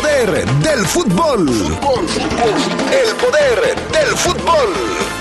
poder del fútbol. El poder del fútbol.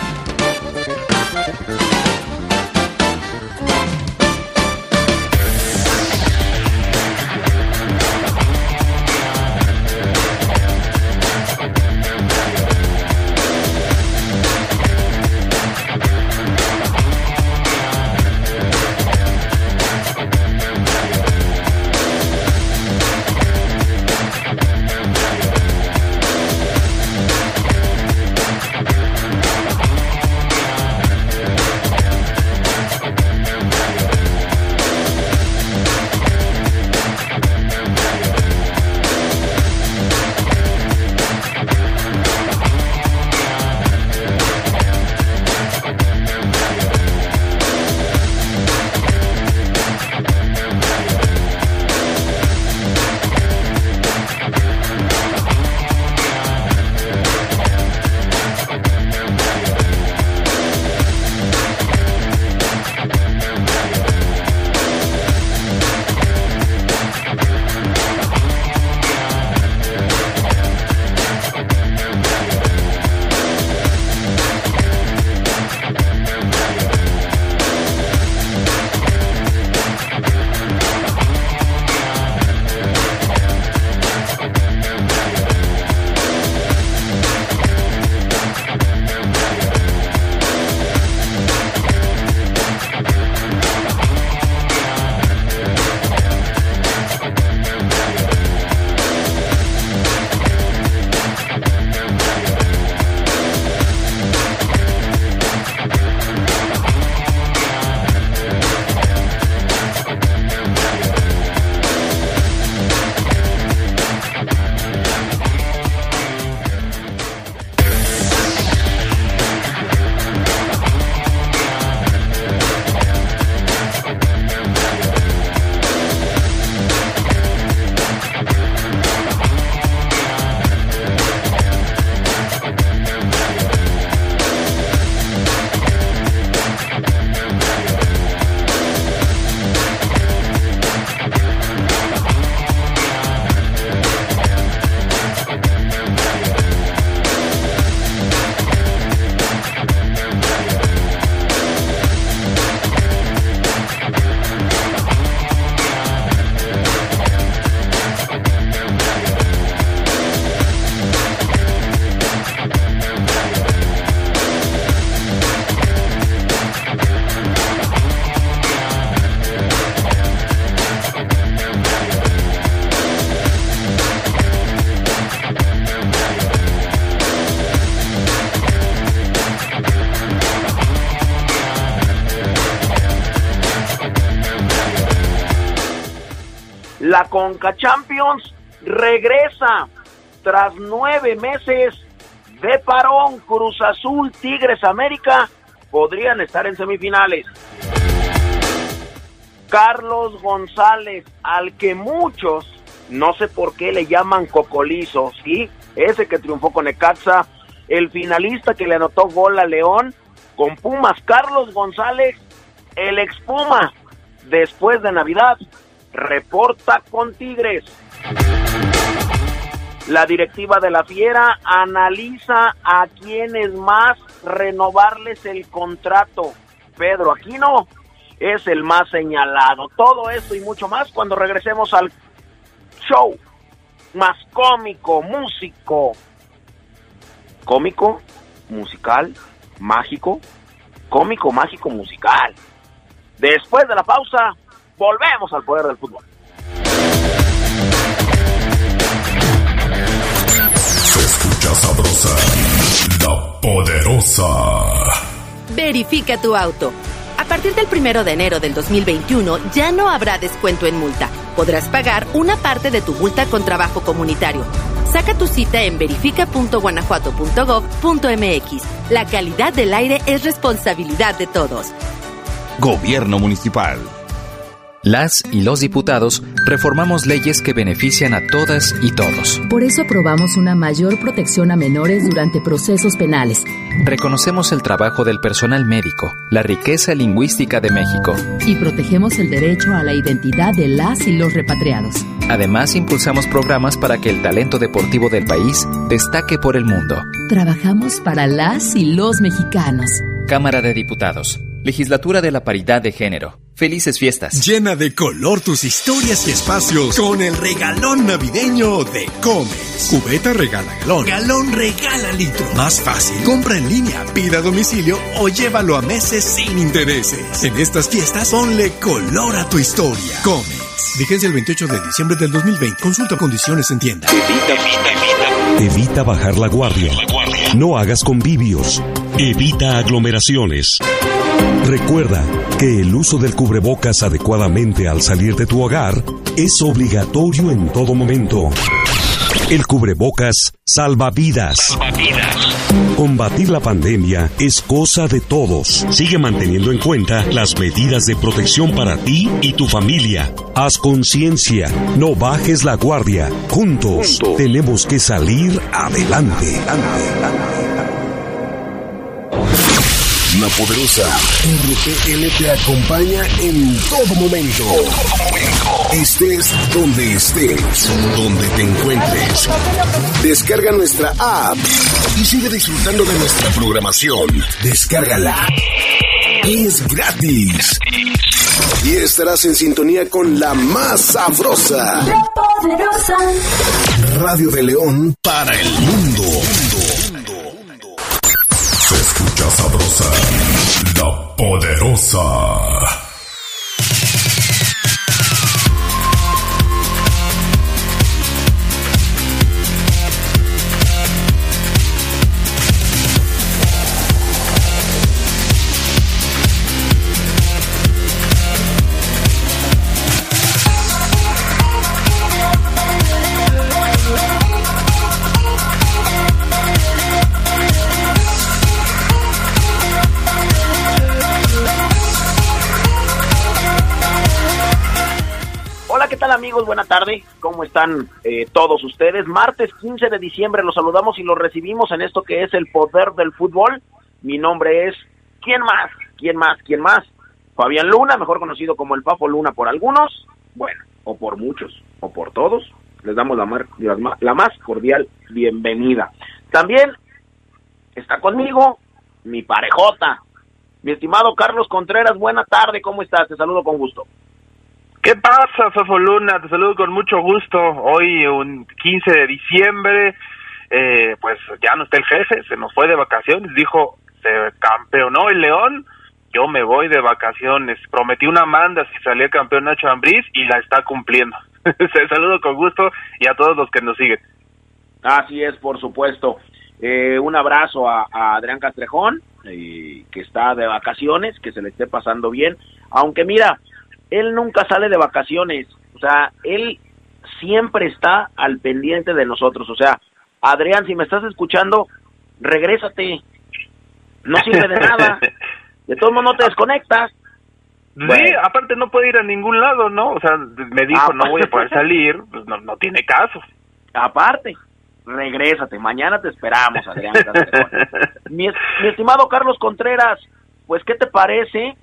Champions regresa tras nueve meses de parón. Cruz Azul, Tigres, América podrían estar en semifinales. Carlos González, al que muchos, no sé por qué le llaman Cocolizo, ¿sí? Ese que triunfó con Ecaxa, el finalista que le anotó gol a León, con Pumas, Carlos González, el expuma, después de Navidad, reporta con Tigres. La directiva de la Fiera analiza a quienes más renovarles el contrato. Pedro Aquino es el más señalado. Todo esto y mucho más cuando regresemos al show más cómico, músico. Cómico, musical, mágico, cómico, mágico, musical. Después de la pausa, volvemos al poder del fútbol. Se escucha sabrosa, la poderosa. Verifica tu auto. A partir del primero de enero del 2021 ya no habrá descuento en multa. Podrás pagar una parte de tu multa con trabajo comunitario. Saca tu cita en verifica.guanajuato.gov.mx. La calidad del aire es responsabilidad de todos. Gobierno Municipal. Las y los diputados reformamos leyes que benefician a todas y todos. Por eso aprobamos una mayor protección a menores durante procesos penales. Reconocemos el trabajo del personal médico, la riqueza lingüística de México. Y protegemos el derecho a la identidad de las y los repatriados. Además, impulsamos programas para que el talento deportivo del país destaque por el mundo. Trabajamos para las y los mexicanos. Cámara de Diputados. Legislatura de la Paridad de Género. Felices fiestas. Llena de color tus historias y espacios con el regalón navideño de Comex. Cubeta regala galón. Galón regala litro. Más fácil. Compra en línea, pida a domicilio o llévalo a meses sin intereses. En estas fiestas, ponle color a tu historia. Comex. Vigencia el 28 de diciembre del 2020. Consulta condiciones en tienda. Evita bajar la guardia. No hagas convivios. Evita aglomeraciones. Recuerda que el uso del cubrebocas adecuadamente al salir de tu hogar es obligatorio en todo momento. El cubrebocas salva vidas. Combatir la pandemia es cosa de todos. Sigue manteniendo en cuenta las medidas de protección para ti y tu familia. Haz conciencia, no bajes la guardia. Juntos tenemos que salir adelante. La poderosa RTL te acompaña en todo momento. Estés donde estés, donde te encuentres. Descarga nuestra app y sigue disfrutando de nuestra programación. Descárgala. Es gratis. Y estarás en sintonía con la más sabrosa. Radio de León para el mundo. La poderosa. Amigos? Buena tarde. ¿Cómo están eh, todos ustedes? Martes 15 de diciembre los saludamos y los recibimos en esto que es el poder del fútbol. Mi nombre es ¿Quién más? ¿Quién más? ¿Quién más? Fabián Luna, mejor conocido como el Pafo Luna por algunos, bueno, o por muchos, o por todos. Les damos la, la más cordial bienvenida. También está conmigo mi parejota, mi estimado Carlos Contreras. Buena tarde, ¿cómo estás? Te saludo con gusto. ¿Qué pasa, Fafo Luna? Te saludo con mucho gusto. Hoy, un 15 de diciembre, eh, pues ya no está el jefe, se nos fue de vacaciones, dijo, se campeonó el León, yo me voy de vacaciones. Prometí una manda si salía campeón Nacho Ambriz y la está cumpliendo. se saludo con gusto y a todos los que nos siguen. Así es, por supuesto. Eh, un abrazo a, Adrián Castrejón, eh, que está de vacaciones, que se le esté pasando bien. Aunque mira, él nunca sale de vacaciones, o sea, él siempre está al pendiente de nosotros, o sea, Adrián, si me estás escuchando, regrésate, no sirve de nada, de todos modos no te desconectas. Sí, aparte no puede ir a ningún lado, ¿no? O sea, me dijo, no voy a poder salir, pues no, no tiene caso. Aparte, regrésate, mañana te esperamos, Adrián. mi, mi estimado Carlos Contreras, pues, ¿qué te parece?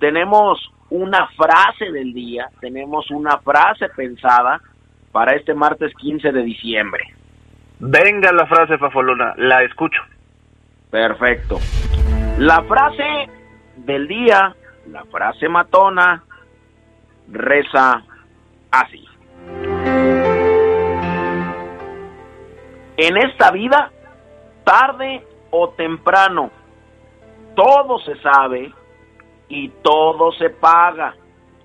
Tenemos una frase del día, tenemos una frase pensada para este martes 15 de diciembre. Venga la frase, Fafolona, la escucho. Perfecto. La frase del día, la frase matona, reza así. En esta vida, tarde o temprano, todo se sabe y todo se paga.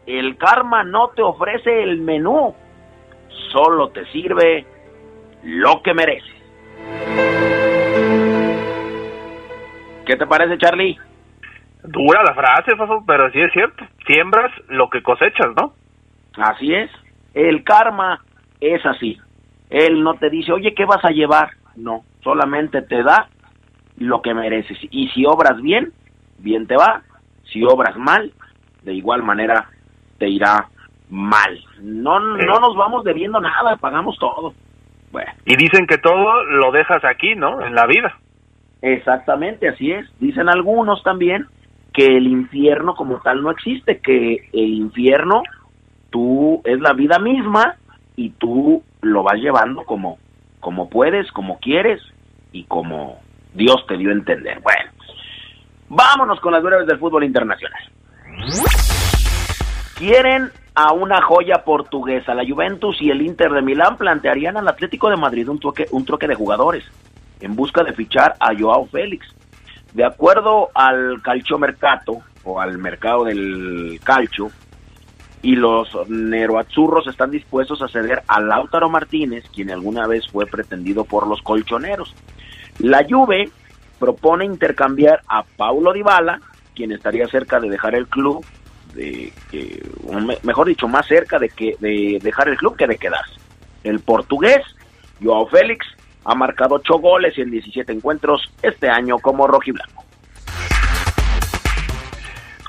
El karma no te ofrece el menú, solo te sirve lo que mereces. ¿Qué te parece, Charlie? Dura la frase, pero sí es cierto. Siembras lo que cosechas, ¿no? Así es. El karma es así. Él no te dice, oye, ¿qué vas a llevar? No, solamente te da lo que mereces. Y si obras bien, bien te va. Si obras mal, de igual manera te irá mal. No, no nos vamos debiendo nada, pagamos todo. Bueno. Y dicen que todo lo dejas aquí, ¿no? En la vida. Exactamente, así es. Dicen algunos también que el infierno como tal no existe, que el infierno tú es la vida misma y tú lo vas llevando como, como puedes, como quieres y como Dios te dio a entender. Bueno, vámonos con las breves del fútbol internacional. Quieren a una joya portuguesa. La Juventus y el Inter de Milán plantearían al Atlético de Madrid un troque, un troque de jugadores en busca de fichar a Joao Félix. De acuerdo al calcio mercato o al mercado del calcio, y los neroazurros están dispuestos a ceder a Lautaro Martínez, quien alguna vez fue pretendido por los colchoneros. La Juve propone intercambiar a Paulo Dybala, quien estaría cerca de dejar el club, de, mejor dicho, más cerca de que de dejar el club que de quedarse. El portugués Joao Félix ha marcado 8 goles en 17 encuentros este año como rojiblanco.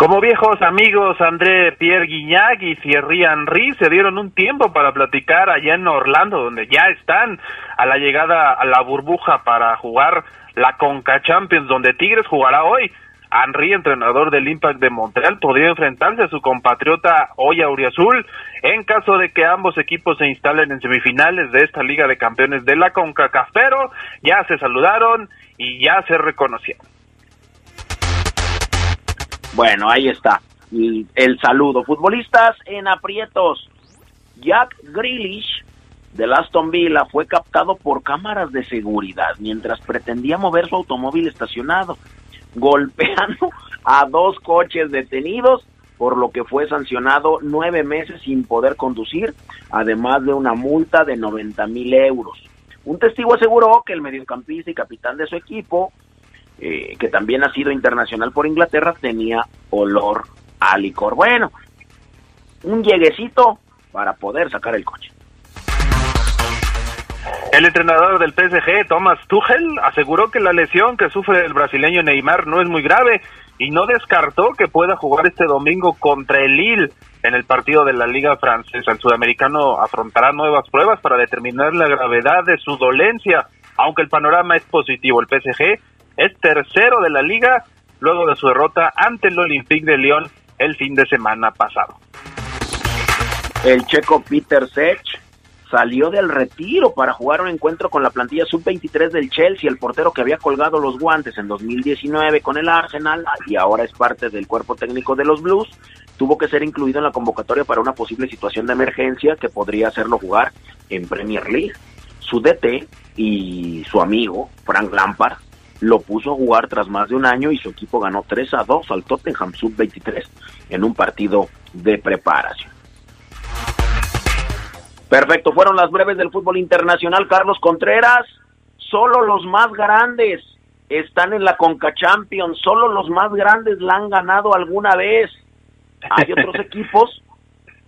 Como viejos amigos André Pierre Guignac y Thierry Henry se dieron un tiempo para platicar allá en Orlando, donde ya están a la llegada a la burbuja para jugar la Conca Champions, donde Tigres jugará hoy. Henry, entrenador del Impact de Montreal, podría enfrentarse a su compatriota Oya Uriazul en caso de que ambos equipos se instalen en semifinales de esta Liga de Campeones de la CONCACAF, pero ya se saludaron y ya se reconocieron. Bueno, ahí está el, saludo. Futbolistas en aprietos. Jack Grealish de Aston Villa fue captado por cámaras de seguridad mientras pretendía mover su automóvil estacionado, golpeando a dos coches detenidos, por lo que fue sancionado nueve meses sin poder conducir, además de una multa de 90 mil euros. Un testigo aseguró que el mediocampista y capitán de su equipo eh, que también ha sido internacional por Inglaterra, tenía olor a licor. Bueno, un lleguecito para poder sacar el coche. El entrenador del PSG, Thomas Tuchel, aseguró que la lesión que sufre el brasileño Neymar no es muy grave y no descartó que pueda jugar este domingo contra el Lille en el partido de la Liga Francesa. El sudamericano afrontará nuevas pruebas para determinar la gravedad de su dolencia, aunque el panorama es positivo. El PSG es tercero de la liga luego de su derrota ante el Olympique de Lyon el fin de semana pasado. El checo Peter Sech salió del retiro para jugar un encuentro con la plantilla sub-23 del Chelsea, el portero que había colgado los guantes en 2019 con el Arsenal y ahora es parte del cuerpo técnico de los Blues, tuvo que ser incluido en la convocatoria para una posible situación de emergencia que podría hacerlo jugar en Premier League. Su DT y su amigo, Frank Lampard, lo puso a jugar tras más de un año y su equipo ganó 3 a 2 al Tottenham Sub-23 en un partido de preparación. Perfecto, fueron las breves del fútbol internacional. Carlos Contreras, solo los más grandes están en la Conca Champions, solo los más grandes la han ganado alguna vez. Hay otros equipos,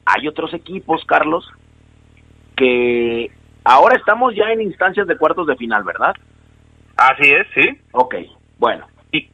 hay otros equipos, Carlos, que ahora estamos ya en instancias de cuartos de final, ¿verdad? Así es, sí. Ok, bueno. Y,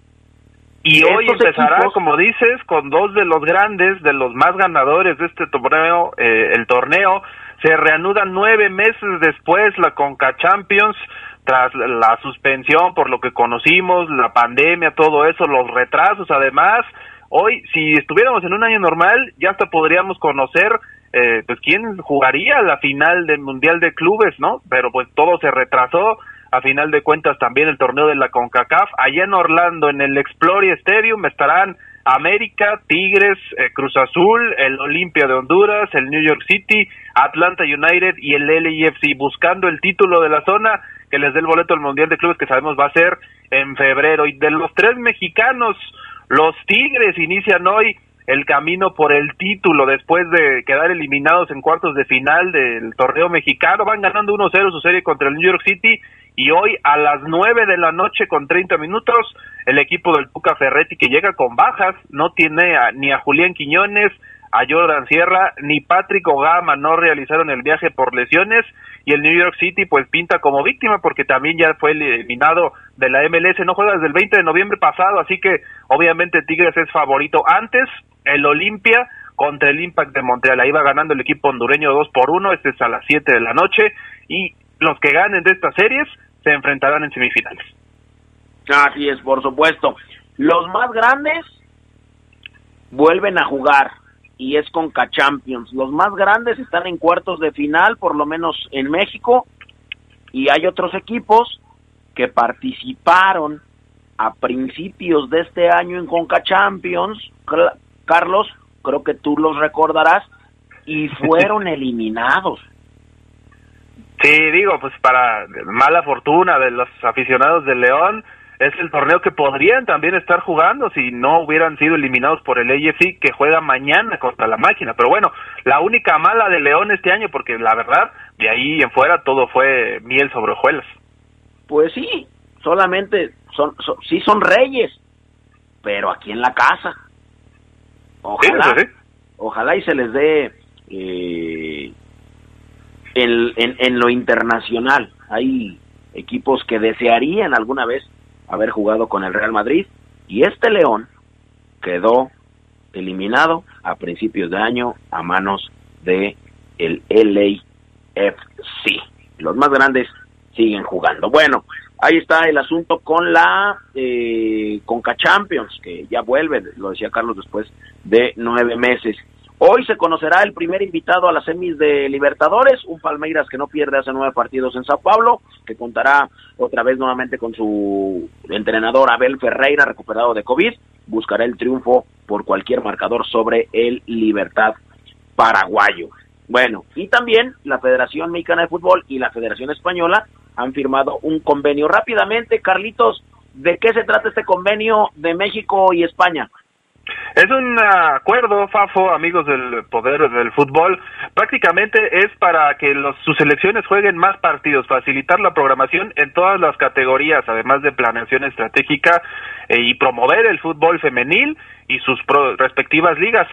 y hoy empezará, como dices, con dos de los grandes, de los más ganadores de este torneo, eh, el torneo. Se reanuda nueve meses después la Conca Champions, tras la suspensión por lo que conocimos, la pandemia, todo eso, los retrasos, además. Hoy, si estuviéramos en un año normal, ya hasta podríamos conocer eh, pues quién jugaría la final del Mundial de Clubes, ¿no? Pero pues todo se retrasó a final de cuentas también el torneo de la CONCACAF. Allá en Orlando, en el Exploria Stadium, estarán América, Tigres, eh, Cruz Azul, el Olimpia de Honduras, el New York City, Atlanta United y el LAFC, buscando el título de la zona que les dé el boleto al Mundial de Clubes que sabemos va a ser en febrero. Y de los tres mexicanos, los Tigres inician hoy el camino por el título después de quedar eliminados en cuartos de final del torneo mexicano. Van ganando 1-0 su serie contra el New York City y hoy a las 9 de la noche con 30 minutos el equipo del Tuca Ferretti que llega con bajas, no tiene ni a Julián Quiñones, a Jordan Sierra, ni Patrick Ogama no realizaron el viaje por lesiones y el New York City pues pinta como víctima porque también ya fue eliminado de la MLS, no juega desde el 20 de noviembre pasado, así que obviamente Tigres es favorito. Antes el Olimpia contra el Impact de Montreal, ahí va ganando el equipo hondureño 2 por 1, este es a las 7 de la noche y los que ganen de estas series se enfrentarán en semifinales. Así es, por supuesto. Los más grandes vuelven a jugar y es Conca Champions. Los más grandes están en cuartos de final, por lo menos en México, y hay otros equipos que participaron a principios de este año en Conca Champions, Carlos, creo que tú los recordarás, y fueron eliminados. Sí, digo, pues para mala fortuna de los aficionados de León, es el torneo que podrían también estar jugando si no hubieran sido eliminados por el AFC que juega mañana contra la máquina. Pero bueno, la única mala de León este año, porque la verdad, de ahí en fuera todo fue miel sobre hojuelas. Pues sí, solamente son, sí son reyes, pero aquí en la casa. Ojalá, ojalá y se les dé eh, en, en, lo internacional. Hay equipos que desearían alguna vez haber jugado con el Real Madrid y este León quedó eliminado a principios de año a manos de el LAFC. Los más grandes siguen jugando. Bueno, ahí está el asunto con la eh, Conca Champions, que ya vuelve, lo decía Carlos, después de nueve meses. Hoy se conocerá el primer invitado a las semis de Libertadores, un Palmeiras que no pierde hace nueve partidos en Sao Paulo, que contará otra vez nuevamente con su entrenador Abel Ferreira, recuperado de COVID, buscará el triunfo por cualquier marcador sobre el Libertad paraguayo. Bueno, y también la Federación Mexicana de Fútbol y la Federación Española han firmado un convenio. Rápidamente, Carlitos, ¿de qué se trata este convenio de México y España? Es un acuerdo, Fafo, amigos del poder del fútbol, prácticamente es para que los, sus selecciones jueguen más partidos, facilitar la programación en todas las categorías, además de planeación estratégica eh, y promover el fútbol femenil y sus respectivas ligas.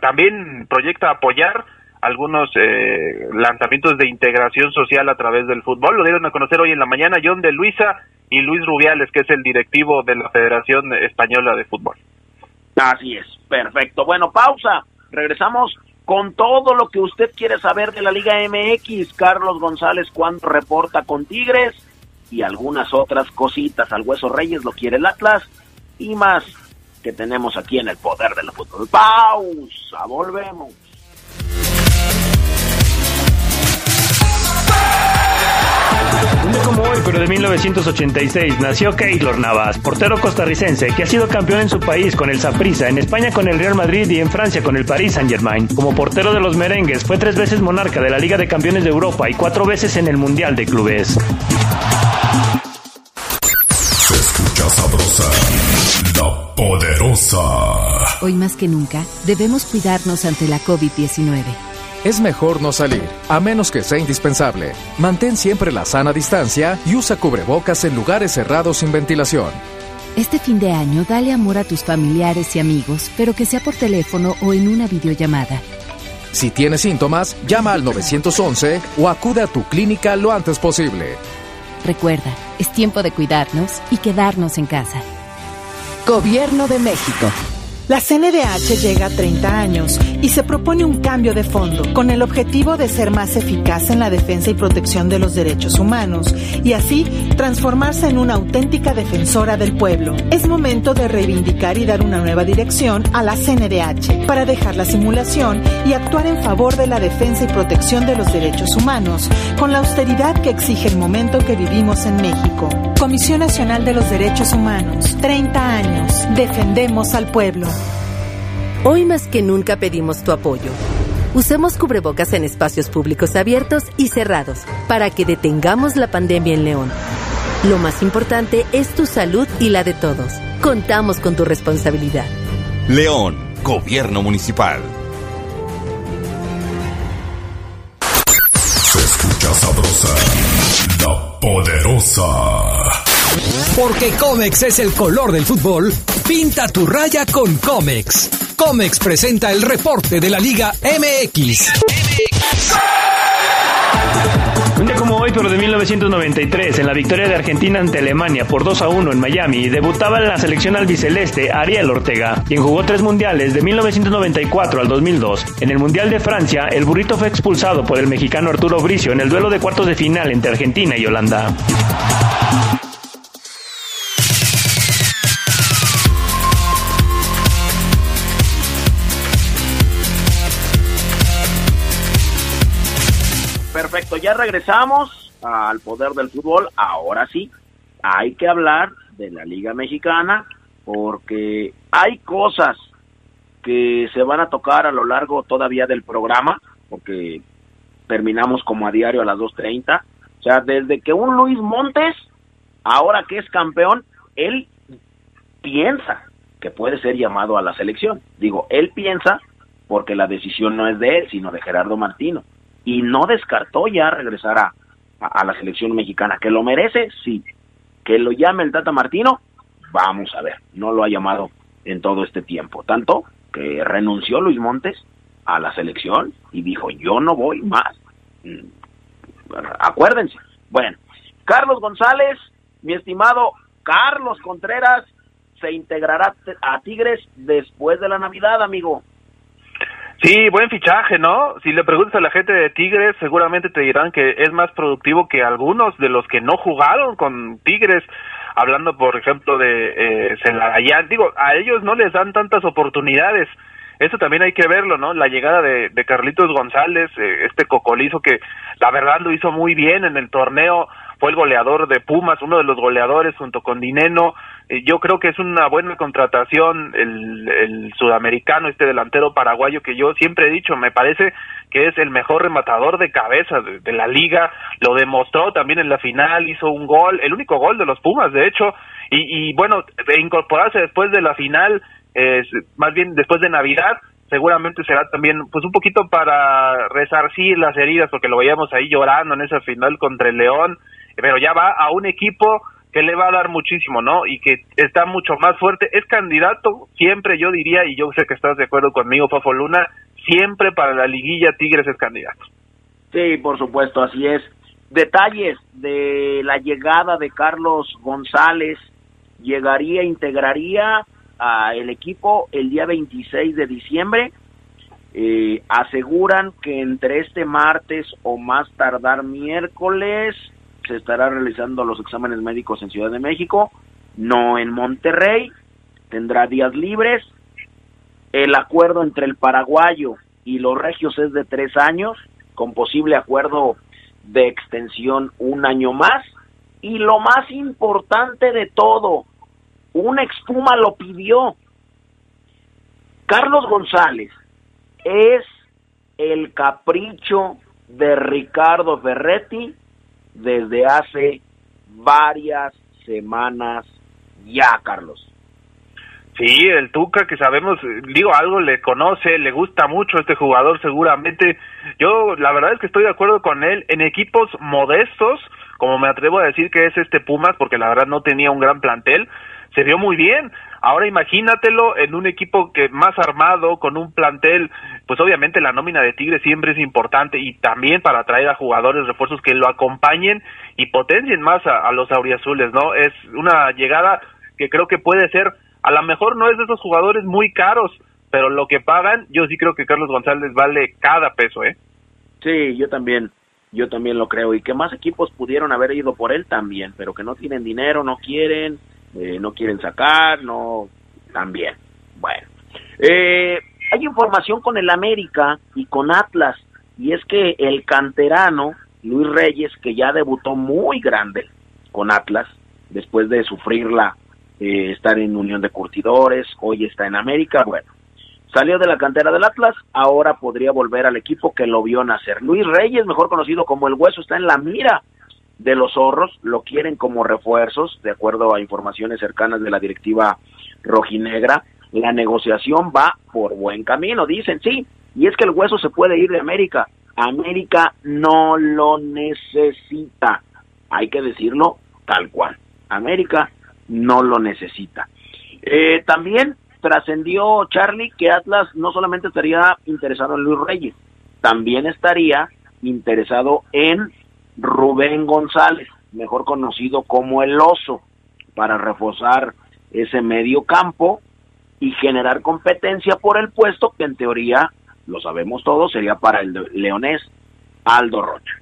también proyecta apoyar algunos eh, lanzamientos de integración social a través del fútbol. Lo dieron a conocer hoy en la mañana John de Luisa y Luis Rubiales, que es el directivo de la Federación Española de Fútbol. Así es, perfecto. Bueno, pausa. Regresamos con todo lo que usted quiere saber de la Liga MX. Carlos González, cuando reporta con Tigres y algunas otras cositas. Al Hueso Reyes lo quiere el Atlas y más que tenemos aquí en el poder del fútbol. Pausa, volvemos. Un día como hoy, pero de 1986, nació Keylor Navas, portero costarricense que ha sido campeón en su país con el Saprissa, en España con el Real Madrid y en Francia con el Paris Saint-Germain. Como portero de los merengues, fue tres veces monarca de la Liga de Campeones de Europa y cuatro veces en el Mundial de Clubes. Se escucha sabrosa, la poderosa. Hoy más que nunca, debemos cuidarnos ante la COVID-19. Es mejor no salir, a menos que sea indispensable. Mantén siempre la sana distancia y usa cubrebocas en lugares cerrados sin ventilación. Este fin de año dale amor a tus familiares y amigos, pero que sea por teléfono o en una videollamada. Si tienes síntomas, llama al 911 o acude a tu clínica lo antes posible. Recuerda, es tiempo de cuidarnos y quedarnos en casa. Gobierno de México. La CNDH llega a 30 años y se propone un cambio de fondo con el objetivo de ser más eficaz en la defensa y protección de los derechos humanos y así transformarse en una auténtica defensora del pueblo. Es momento de reivindicar y dar una nueva dirección a la CNDH para dejar la simulación y actuar en favor de la defensa y protección de los derechos humanos con la austeridad que exige el momento que vivimos en México. Comisión Nacional de los Derechos Humanos, 30 años, defendemos al pueblo. Hoy más que nunca pedimos tu apoyo. Usemos cubrebocas en espacios públicos abiertos y cerrados para que detengamos la pandemia en León. Lo más importante es tu salud y la de todos. Contamos con tu responsabilidad. León, Gobierno Municipal. Se escucha sabrosa, la poderosa. Porque Comex es el color del fútbol, pinta tu raya con Comex. Comex presenta el reporte de la Liga MX. Un día como hoy, pero de 1993, en la victoria de Argentina ante Alemania por 2 a 1 en Miami, debutaba en la selección albiceleste Ariel Ortega, quien jugó tres mundiales de 1994 al 2002. En el Mundial de Francia, el burrito fue expulsado por el mexicano Arturo Bricio en el duelo de cuartos de final entre Argentina y Holanda. Ya regresamos al poder del fútbol. Ahora sí, hay que hablar de la Liga Mexicana porque hay cosas que se van a tocar a lo largo todavía del programa, porque terminamos como a diario a las 2.30. O sea, desde que un Luis Montes, ahora que es campeón, él piensa que puede ser llamado a la selección. Digo, él piensa porque la decisión no es de él, sino de Gerardo Martino. Y no descartó ya regresar a, a, la selección mexicana. ¿Que lo merece? Sí. ¿Que lo llame el Tata Martino? Vamos a ver. No lo ha llamado en todo este tiempo. Tanto que renunció Luis Montes a la selección y dijo, yo no voy más. Mm, acuérdense. Bueno, Carlos González, mi estimado Carlos Contreras, se integrará a Tigres después de la Navidad, amigo. Sí, buen fichaje, ¿no? Si le preguntas a la gente de Tigres, seguramente te dirán que es más productivo que algunos de los que no jugaron con Tigres. Hablando, por ejemplo, de eh, Digo, a ellos no les dan tantas oportunidades. Eso también hay que verlo, ¿no? La llegada de, de Carlitos González, eh, este cocolizo que la verdad lo hizo muy bien en el torneo fue el goleador de Pumas, uno de los goleadores junto con Dineno. Eh, yo creo que es una buena contratación el, sudamericano, este delantero paraguayo que yo siempre he dicho, me parece que es el mejor rematador de cabeza de, la liga, lo demostró también en la final, hizo un gol, el único gol de los Pumas, de hecho, y, y bueno, incorporarse después de la final, eh, más bien después de Navidad, seguramente será también pues un poquito para resarcir las heridas porque lo veíamos ahí llorando en esa final contra el León. Pero ya va a un equipo que le va a dar muchísimo, ¿no? Y que está mucho más fuerte. Es candidato, siempre yo diría, y yo sé que estás de acuerdo conmigo, Fafo Luna, siempre para la liguilla Tigres es candidato. Sí, por supuesto, así es. Detalles de la llegada de Carlos González, llegaría, integraría a el equipo el día 26 de diciembre. Eh, aseguran que entre este martes o más tardar miércoles se estará realizando los exámenes médicos en Ciudad de México, no en Monterrey, tendrá días libres. El acuerdo entre el paraguayo y los regios es de tres años, con posible acuerdo de extensión un año más. Y lo más importante de todo, una expuma lo pidió. Carlos González es el capricho de Ricardo Ferretti desde hace varias semanas ya, Carlos. Sí, el Tuca que sabemos, digo, algo le conoce, le gusta mucho este jugador seguramente. Yo la verdad es que estoy de acuerdo con él en equipos modestos, como me atrevo a decir que es este Pumas, porque la verdad no tenía un gran plantel, se vio muy bien. Ahora imagínatelo en un equipo que más armado, con un plantel, pues obviamente la nómina de Tigres siempre es importante y también para atraer a jugadores refuerzos que lo acompañen y potencien más a, los auriazules, ¿no? Es una llegada que creo que puede ser, a lo mejor no es de esos jugadores muy caros, pero lo que pagan, yo sí creo que Carlos González vale cada peso, ¿eh? Sí, yo también, yo también lo creo, y que más equipos pudieron haber ido por él también, pero que no tienen dinero, no quieren, eh, no quieren sacar, no, también. Bueno, eh, hay información con el América y con Atlas, y es que el canterano Luis Reyes, que ya debutó muy grande con Atlas, después de sufrirla, eh, estar en Unión de Curtidores, hoy está en América, bueno, salió de la cantera del Atlas, ahora podría volver al equipo que lo vio nacer. Luis Reyes, mejor conocido como el Hueso, está en la mira de los zorros, lo quieren como refuerzos, de acuerdo a informaciones cercanas de la directiva rojinegra. La negociación va por buen camino, dicen, sí, y es que el hueso se puede ir de América. América no lo necesita, hay que decirlo tal cual. América no lo necesita. Eh, también trascendió Charlie que Atlas no solamente estaría interesado en Luis Reyes, también estaría interesado en Rubén González, mejor conocido como el oso, para reforzar ese medio campo y generar competencia por el puesto que en teoría, lo sabemos todos, sería para el leonés Aldo Rocha.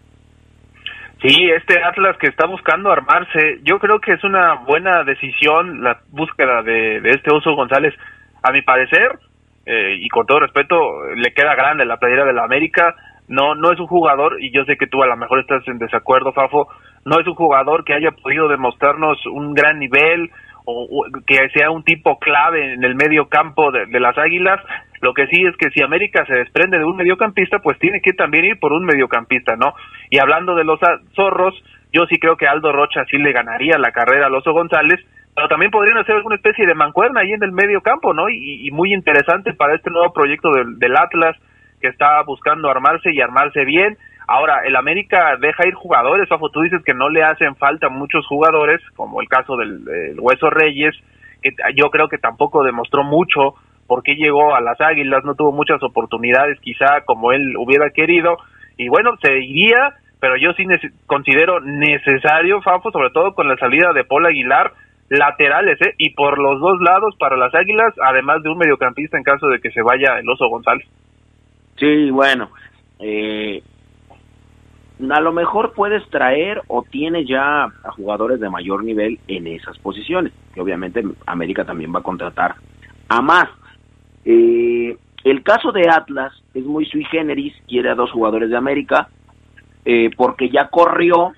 Sí, este Atlas que está buscando armarse, yo creo que es una buena decisión la búsqueda de, este Oso González. A mi parecer, eh, y con todo respeto, le queda grande la playera de la América, no no es un jugador y yo sé que tú a lo mejor estás en desacuerdo Fafo no es un jugador que haya podido demostrarnos un gran nivel o, que sea un tipo clave en el medio campo de, las Águilas. Lo que sí es que si América se desprende de un mediocampista pues tiene que también ir por un mediocampista no y hablando de los zorros yo sí creo que Aldo Rocha sí le ganaría la carrera a Loso González pero también podrían hacer alguna especie de mancuerna ahí en el medio campo no y, muy interesante para este nuevo proyecto del, del Atlas que está buscando armarse y armarse bien. Ahora, el América deja ir jugadores, Fafo, tú dices que no le hacen falta muchos jugadores, como el caso del, Hueso Reyes, que yo creo que tampoco demostró mucho por qué llegó a las Águilas, no tuvo muchas oportunidades quizá como él hubiera querido, y bueno, se iría, pero yo sí considero necesario, Fafo, sobre todo con la salida de Paul Aguilar, laterales, ¿eh? y por los dos lados para las Águilas, además de un mediocampista en caso de que se vaya el Oso González. Sí, bueno, eh, a lo mejor puedes traer o tienes ya a jugadores de mayor nivel en esas posiciones, que obviamente América también va a contratar a más. Eh, el caso de Atlas es muy sui generis, quiere a dos jugadores de América, eh, porque ya corrió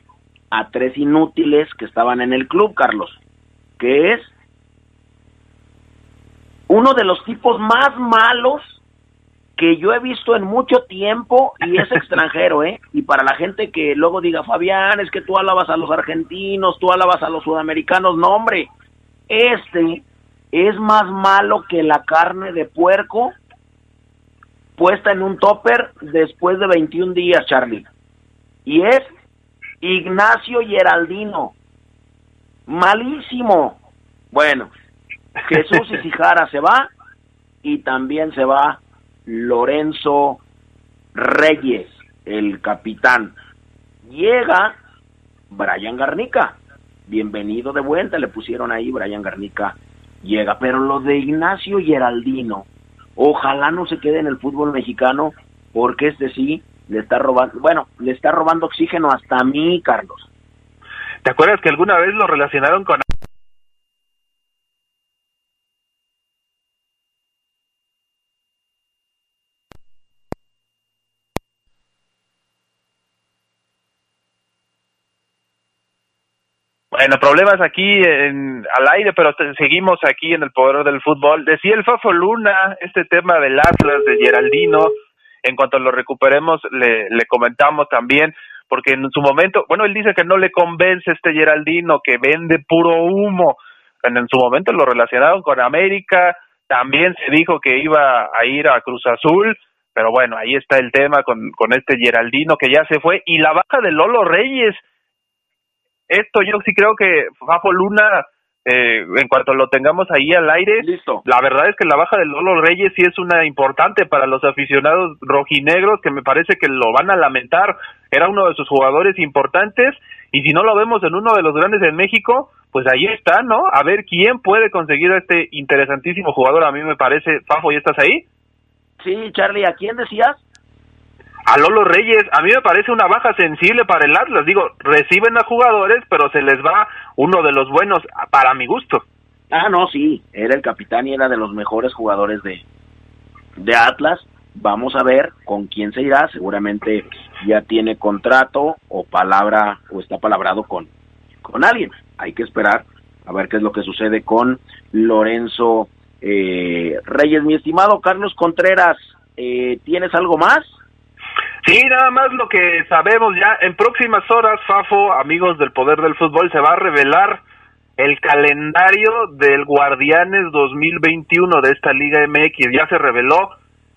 a tres inútiles que estaban en el club, Carlos, que es uno de los tipos más malos que yo he visto en mucho tiempo y es extranjero, ¿eh? Y para la gente que luego diga, Fabián, es que tú alabas a los argentinos, tú alabas a los sudamericanos, no, hombre, este es más malo que la carne de puerco puesta en un topper después de 21 días, Charlie. Y es Ignacio Geraldino. Malísimo. Bueno, Jesús Isijara se va y también se va Lorenzo Reyes, el capitán. Llega Brian Garnica. Bienvenido de vuelta, le pusieron ahí Brian Garnica. Llega, pero lo de Ignacio Geraldino, ojalá no se quede en el fútbol mexicano, porque este sí le está robando, bueno, le está robando oxígeno hasta a mí, Carlos. ¿Te acuerdas que alguna vez lo relacionaron con Bueno, problemas aquí en, al aire, pero seguimos aquí en el poder del fútbol. Decía el Fafo Luna, este tema del Atlas, de Geraldino, en cuanto lo recuperemos, le, le comentamos también, porque en su momento, bueno, él dice que no le convence este Geraldino, que vende puro humo. En, en su momento lo relacionaron con América, también se dijo que iba a ir a Cruz Azul, pero bueno, ahí está el tema con, con este Geraldino que ya se fue, y la baja de Lolo Reyes, esto yo sí creo que Fafo Luna, eh, en cuanto lo tengamos ahí al aire, Listo. la verdad es que la baja de Lolo Reyes sí es una importante para los aficionados rojinegros que me parece que lo van a lamentar. Era uno de sus jugadores importantes y si no lo vemos en uno de los grandes en México, pues ahí está, ¿no? A ver quién puede conseguir a este interesantísimo jugador. A mí me parece, Fafo, ¿ya estás ahí? Sí, Charlie, ¿a quién decías? A Lolo Reyes, a mí me parece una baja sensible para el Atlas. Digo, reciben a jugadores, pero se les va uno de los buenos para mi gusto. Ah, no, sí, era el capitán y era de los mejores jugadores de, de Atlas. Vamos a ver con quién se irá. Seguramente ya tiene contrato o palabra o está palabrado con, con alguien. Hay que esperar a ver qué es lo que sucede con Lorenzo eh, Reyes. Mi estimado Carlos Contreras, eh, ¿tienes algo más? Sí, nada más lo que sabemos ya. En próximas horas, Fafo, amigos del Poder del Fútbol, se va a revelar el calendario del Guardianes 2021 de esta Liga MX. Ya se reveló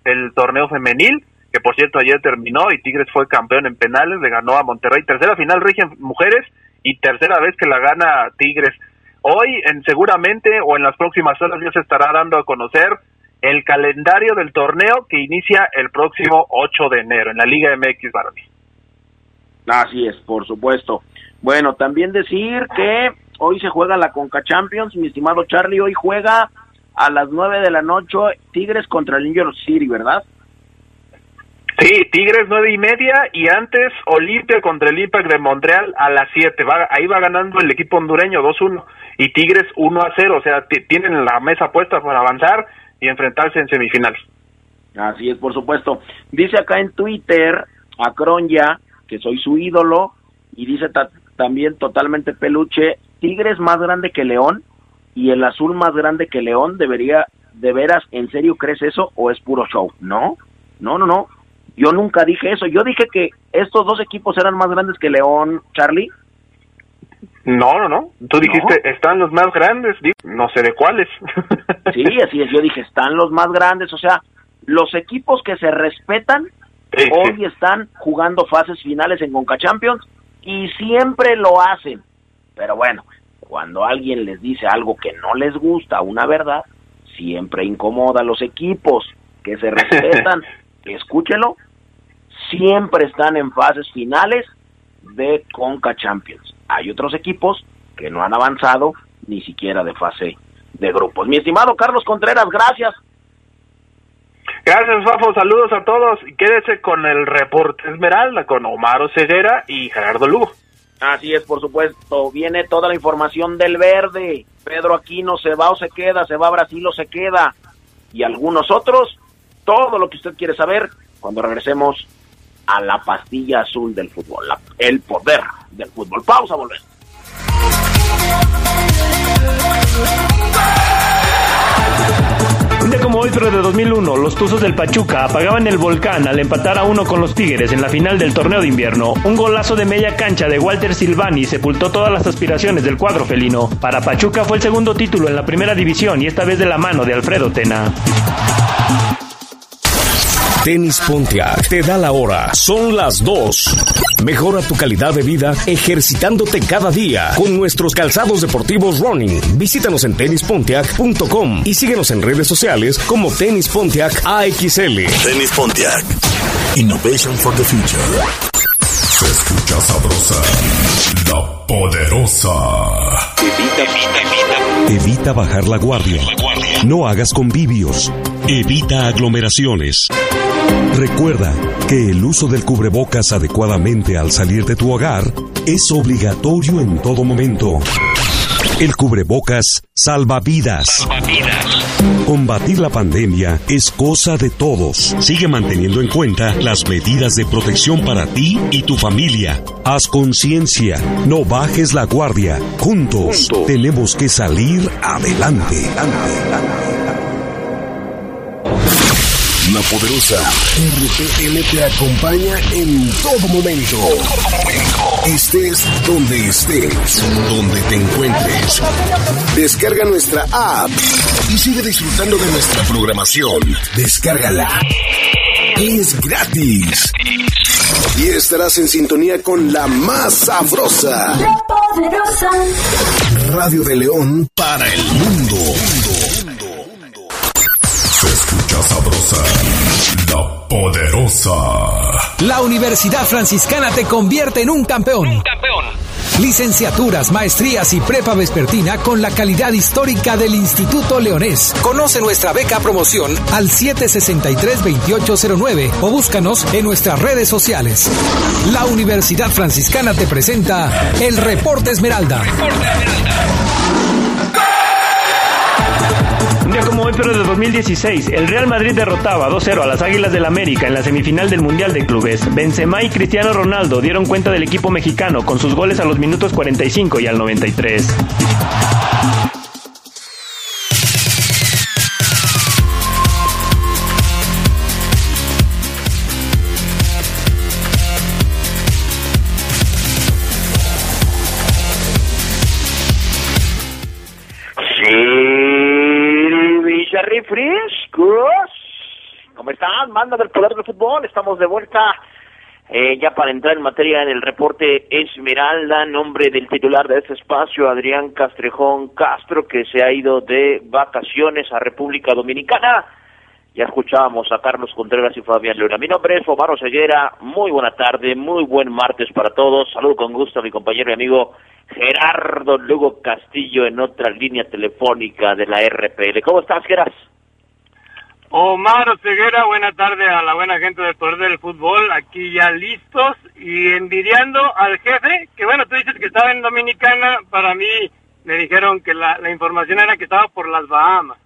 el torneo femenil, que por cierto ayer terminó y Tigres fue campeón en penales, le ganó a Monterrey. Tercera final regia mujeres y tercera vez que la gana Tigres. Hoy, en, seguramente, o en las próximas horas ya se estará dando a conocer el calendario del torneo que inicia el próximo 8 de enero en la Liga MX Barney. Así es, por supuesto. Bueno, también decir que hoy se juega la Conca Champions, mi estimado Charlie, hoy juega a las 9 de la noche Tigres contra el New York City, ¿verdad? Sí, Tigres nueve y media y antes Olimpia contra el Impact de Montreal a las 7. Va, ahí va ganando el equipo hondureño 2-1 y Tigres 1 a 0. O sea, tienen la mesa puesta para avanzar y enfrentarse en semifinales. Así es, por supuesto. Dice acá en Twitter a Cronya, que soy su ídolo, y dice también totalmente peluche, Tigres más grande que León y el azul más grande que León, debería, de veras, ¿en serio crees eso o es puro show? No, no, no, no. Yo nunca dije eso. Yo dije que estos dos equipos eran más grandes que León, Charlie. No, no, no. Tú dijiste, están los más grandes. No sé de cuáles. sí, así es. Yo dije, están los más grandes. O sea, los equipos que se respetan hoy están jugando fases finales en Conca Champions y siempre lo hacen. Pero bueno, cuando alguien les dice algo que no les gusta, una verdad, siempre incomoda a los equipos que se respetan. Escúchelo, siempre están en fases finales de Conca Champions. Hay otros equipos que no han avanzado ni siquiera de fase de grupos. Mi estimado Carlos Contreras, gracias. Gracias, Fafo. Saludos a todos. Quédese con el reporte Esmeralda, con Omar Ceguera y Gerardo Lugo. Así es, por supuesto. Viene toda la información del verde. Pedro Aquino se va o se queda, se va a Brasil o se queda. Y algunos otros. Todo lo que usted quiere saber cuando regresemos a la pastilla azul del fútbol, el poder del fútbol. Pausa, volver. Un día como hoy, pero de 2001, los Tuzos del Pachuca apagaban el volcán al empatar a uno con los Tigres en la final del torneo de invierno. Un golazo de media cancha de Walter Silvani sepultó todas las aspiraciones del cuadro felino. Para Pachuca fue el segundo título en la primera división y esta vez de la mano de Alfredo Tena. Tenis Pontiac te da la hora. Son las 2. Mejora tu calidad de vida ejercitándote cada día con nuestros calzados deportivos running. Visítanos en tenispontiac.com y síguenos en redes sociales como Tenis Pontiac AXL. Tenis Pontiac. Innovation for the future. Se escucha sabrosa, la poderosa. Evita, evita, evita. Evita bajar la guardia. No hagas convivios. Evita aglomeraciones. Recuerda que el uso del cubrebocas adecuadamente al salir de tu hogar es obligatorio en todo momento. El cubrebocas salva vidas. Combatir la pandemia es cosa de todos. Sigue manteniendo en cuenta las medidas de protección para ti y tu familia. Haz conciencia, no bajes la guardia. Juntos, tenemos que salir adelante. La poderosa RPL te acompaña en todo momento. Estés donde estés, donde te encuentres. Descarga nuestra app y sigue disfrutando de nuestra programación. Descárgala. Es gratis. Y estarás en sintonía con la más sabrosa. La poderosa. Radio de León para el mundo. La poderosa. La Universidad Franciscana te convierte en un campeón. Un campeón. Licenciaturas, maestrías y prepa vespertina con la calidad histórica del Instituto Leonés. Conoce nuestra beca promoción al 763-2809 o búscanos en nuestras redes sociales. La Universidad Franciscana te presenta el Reporte Esmeralda. Reporte Esmeralda. Hoy, pero de 2016, el Real Madrid derrotaba 2-0 a las Águilas del América en la semifinal del Mundial de Clubes. Benzema y Cristiano Ronaldo dieron cuenta del equipo mexicano con sus goles a los minutos 45 y al 93. ¿Cómo están? Manda del poder del fútbol. Estamos de vuelta eh, ya para entrar en materia en el reporte Esmeralda, nombre del titular de este espacio, Adrián Castrejón Castro, que se ha ido de vacaciones a República Dominicana. Ya escuchábamos a Carlos Contreras y Fabián Luna. Mi nombre es Omar Ceguera. Muy buena tarde, muy buen martes para todos. Saludo con gusto a mi compañero y amigo Gerardo Lugo Castillo en otra línea telefónica de la RPL. ¿Cómo estás, Geras? Omar Ceguera, buena tarde a la buena gente del Poder del Fútbol, aquí ya listos y envidiando al jefe, que bueno, tú dices que estaba en Dominicana, para mí me dijeron que la, la información era que estaba por las Bahamas.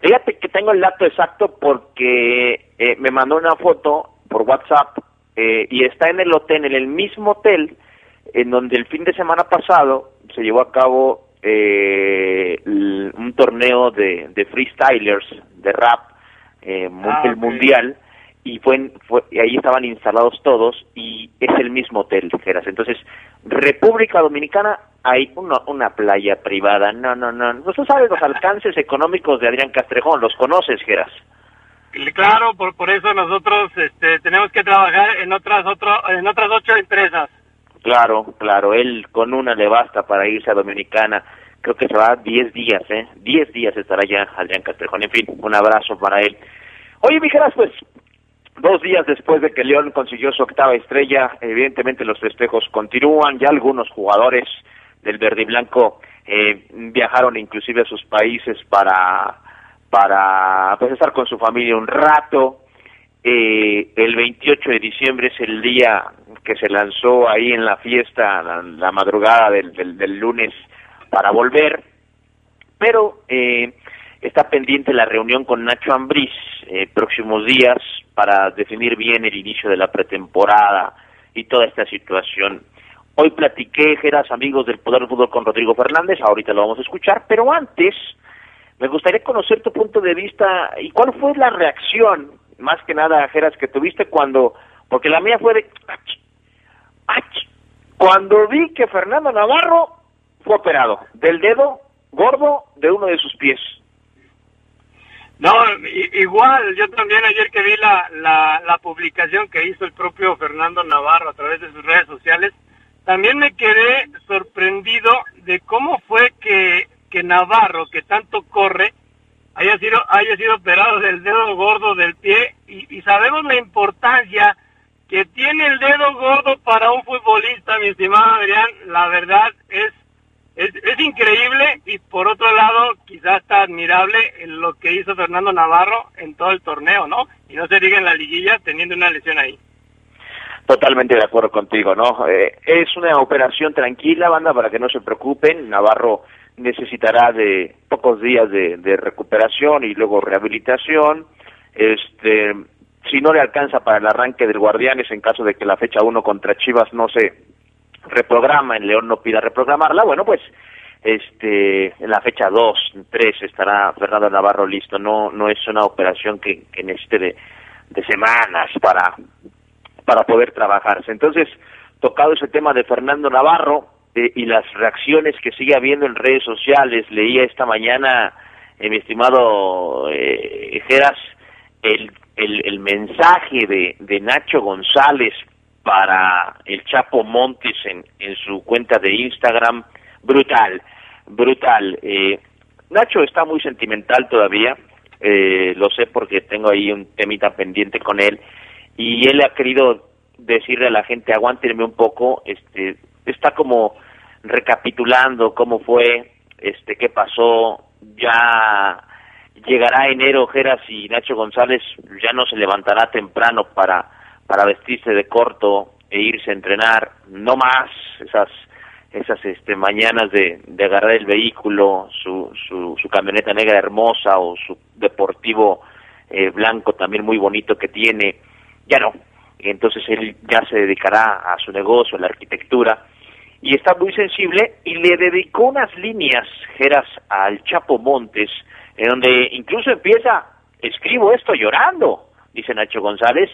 Fíjate que tengo el dato exacto porque eh, me mandó una foto por WhatsApp eh, y está en el hotel, en el mismo hotel en donde el fin de semana pasado se llevó a cabo eh, un torneo de, de freestylers de rap eh, ah, el mundial y fue, fue ahí estaban instalados todos y es el mismo hotel Geras entonces República Dominicana hay una, una playa privada. No no no no sabes los alcances económicos de Adrián Castrejón los conoces Geras claro por por eso nosotros este, tenemos que trabajar en otras otro, en otras ocho empresas. Claro claro él con una le basta para irse a Dominicana creo que se va 10 días, ¿eh? 10 días estará ya Adrián Castrejón. En fin, un abrazo para él. Oye, Mijeras, pues dos días después de que León consiguió su octava estrella, evidentemente los festejos continúan, ya algunos jugadores del verde y blanco eh, viajaron inclusive a sus países para, para pues, estar con su familia un rato. Eh, el 28 de diciembre es el día que se lanzó ahí en la fiesta, la, madrugada del, del lunes para volver, pero eh, está pendiente la reunión con Nacho Ambriz eh, próximos días para definir bien el inicio de la pretemporada y toda esta situación. Hoy platiqué, Geras, amigos del Poder del Fútbol con Rodrigo Fernández, ahorita lo vamos a escuchar, pero antes me gustaría conocer tu punto de vista y cuál fue la reacción, más que nada, Geras, que tuviste cuando, porque la mía fue de... Cuando vi que Fernando Navarro fue operado del dedo gordo de uno de sus pies. No, igual, yo también ayer que vi la, la, publicación que hizo el propio Fernando Navarro a través de sus redes sociales, también me quedé sorprendido de cómo fue que, que Navarro, que tanto corre, haya sido, haya sido operado del dedo gordo del pie y sabemos la importancia que tiene el dedo gordo para un futbolista, mi estimado Adrián, la verdad es es, es, increíble y por otro lado quizás está admirable lo que hizo Fernando Navarro en todo el torneo, ¿no? Y no se diga en la liguilla teniendo una lesión ahí. Totalmente de acuerdo contigo, ¿no? Eh, es una operación tranquila, banda, para que no se preocupen. Navarro necesitará de pocos días de, de recuperación y luego rehabilitación. Este, si no le alcanza para el arranque del Guardianes en caso de que la fecha 1 contra Chivas no se reprograma, en León no pida reprogramarla, bueno, pues este en la fecha 2, 3 estará Fernando Navarro listo, no no es una operación que, que necesite de, semanas para para poder trabajarse. Entonces, tocado ese tema de Fernando Navarro eh, y las reacciones que sigue habiendo en redes sociales, leía esta mañana, eh, mi estimado eh, el, el, el mensaje de, de Nacho González para el Chapo Montes en, en su cuenta de Instagram, brutal, brutal. Eh, Nacho está muy sentimental todavía, eh, lo sé porque tengo ahí un temita pendiente con él. Y él ha querido decirle a la gente aguántenme un poco, este, está como recapitulando cómo fue, este, qué pasó, ya llegará enero Geras y Nacho González ya no se levantará temprano para para vestirse de corto e irse a entrenar, no más esas esas este mañanas de, agarrar el vehículo, su, su, su camioneta negra hermosa o su deportivo eh, blanco también muy bonito que tiene, ya no. Entonces él ya se dedicará a su negocio, a la arquitectura, y está muy sensible y le dedicó unas líneas, Geras, al Chapo Montes, en donde incluso empieza, escribo esto llorando, dice Nacho González,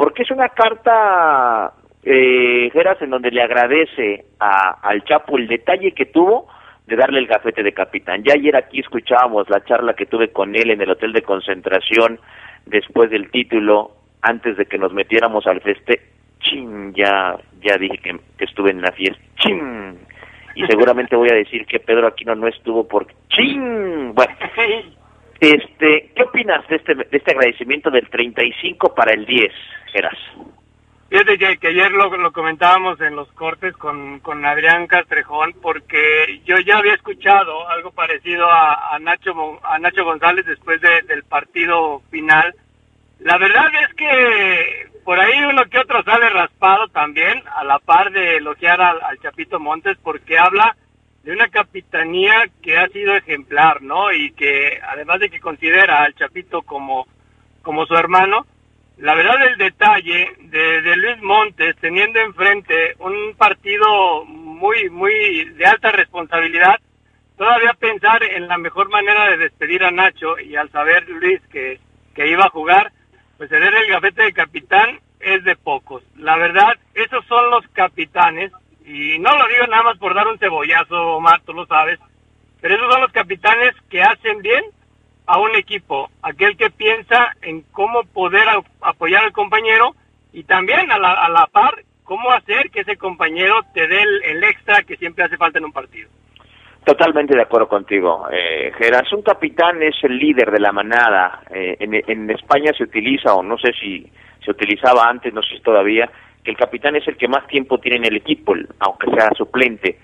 porque es una carta, eh, Geras, en donde le agradece al Chapo el detalle que tuvo de darle el gafete de capitán. Ya ayer aquí escuchábamos la charla que tuve con él en el hotel de concentración después del título, antes de que nos metiéramos al feste. Chin, ya, ya dije que, estuve en la fiesta. Chin. Y seguramente voy a decir que Pedro Aquino no estuvo porque... Chin. Bueno, este, ¿qué opinas de este, de este agradecimiento del 35 para el 10, Geras? Fíjate que, que ayer lo, lo, comentábamos en los cortes con, con Adrián Castrejón, porque yo ya había escuchado algo parecido a, a Nacho a Nacho González después del partido final. La verdad es que por ahí uno que otro sale raspado también, a la par de elogiar al, al Chapito Montes, porque habla de una capitanía que ha sido ejemplar, ¿no? Y que además de que considera al Chapito como, como su hermano, la verdad el detalle de, de, Luis Montes teniendo enfrente un partido muy, muy de alta responsabilidad, todavía pensar en la mejor manera de despedir a Nacho y al saber Luis que, que iba a jugar, pues tener el gafete de capitán es de pocos. La verdad, esos son los capitanes, y no lo digo nada más por dar un cebollazo, Omar, tú lo sabes, pero esos son los capitanes que hacen bien a un equipo, aquel que piensa en cómo poder apoyar al compañero y también a la, a la par cómo hacer que ese compañero te dé el, extra que siempre hace falta en un partido. Totalmente de acuerdo contigo, eh, Geras. Un capitán es el líder de la manada. Eh, en, en, España se utiliza, o no sé si se utilizaba antes, no sé si todavía, que el capitán es el que más tiempo tiene en el equipo, aunque sea suplente.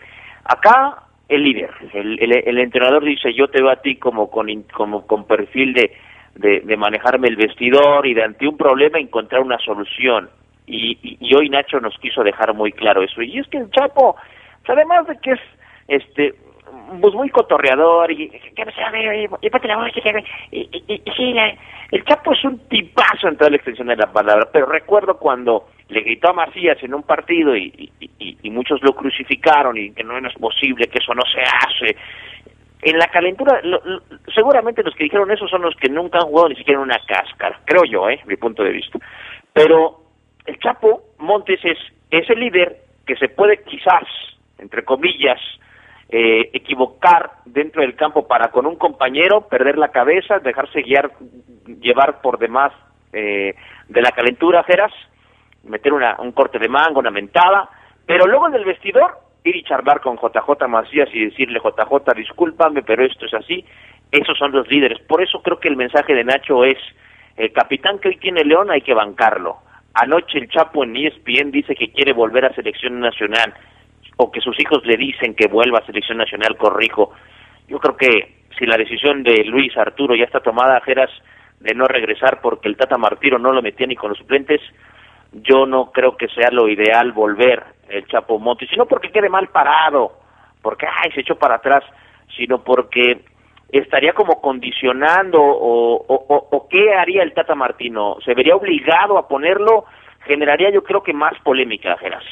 Acá el líder, el, el, entrenador dice yo te veo a ti como con, como con perfil de, de, manejarme el vestidor y de ante un problema encontrar una solución. Y, y, hoy Nacho nos quiso dejar muy claro eso. Y es que el Chapo, pues, además de que es este pues muy cotorreador y que no y, y, y, y, el Chapo es un tipazo en toda la extensión de la palabra, pero recuerdo cuando le gritó a Macías en un partido y, y, muchos lo crucificaron y que no es posible, que eso no se hace. En la calentura, seguramente los que dijeron eso son los que nunca han jugado ni siquiera una cáscara, creo yo, eh, mi punto de vista. Pero el Chapo Montes es, es el líder que se puede quizás, entre comillas, eh, equivocar dentro del campo para con un compañero perder la cabeza, dejarse guiar, llevar por demás eh, de la calentura, Feras, meter una, un corte de manga, una mentada, pero luego en el vestidor ir y charlar con JJ Macías y decirle, JJ, discúlpame, pero esto es así, esos son los líderes. Por eso creo que el mensaje de Nacho es, el capitán que hoy tiene León hay que bancarlo. Anoche el Chapo en ESPN dice que quiere volver a selección nacional o que sus hijos le dicen que vuelva a selección nacional, corrijo. Yo creo que si la decisión de Luis Arturo ya está tomada, Jeras, de no regresar porque el Tata Martiro no lo metía ni con los suplentes, yo no creo que sea lo ideal volver el Chapo Montes, sino porque quede mal parado, porque ay, se echó para atrás, sino porque estaría como condicionando o, o, o, qué haría el Tata Martino, se vería obligado a ponerlo, generaría yo creo que más polémica, Geras.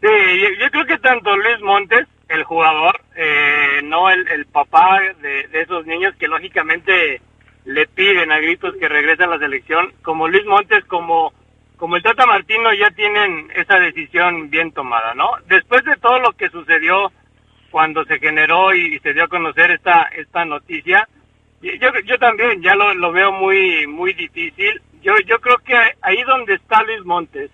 Sí, yo, creo que tanto Luis Montes, el jugador, eh, no el, el papá de, de, esos niños que lógicamente le piden a gritos que regrese a la selección, como Luis Montes, como, como el Tata Martino ya tienen esa decisión bien tomada, ¿no? Después de todo lo que sucedió cuando se generó y, se dio a conocer esta, esta noticia, yo, yo también ya lo, lo veo muy, muy difícil. Yo, yo creo que ahí donde está Luis Montes,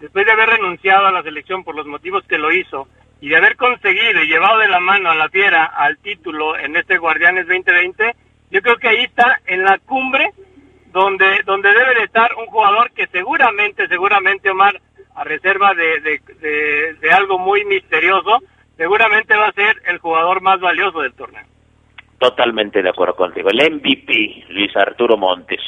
después de haber renunciado a la selección por los motivos que lo hizo y de haber conseguido y llevado de la mano a la fiera al título en este Guardianes 2020, yo creo que ahí está en la cumbre donde donde debe de estar un jugador que seguramente, seguramente Omar, a reserva de, de, de algo muy misterioso, seguramente va a ser el jugador más valioso del torneo. Totalmente de acuerdo contigo. El MVP, Luis Arturo Montes.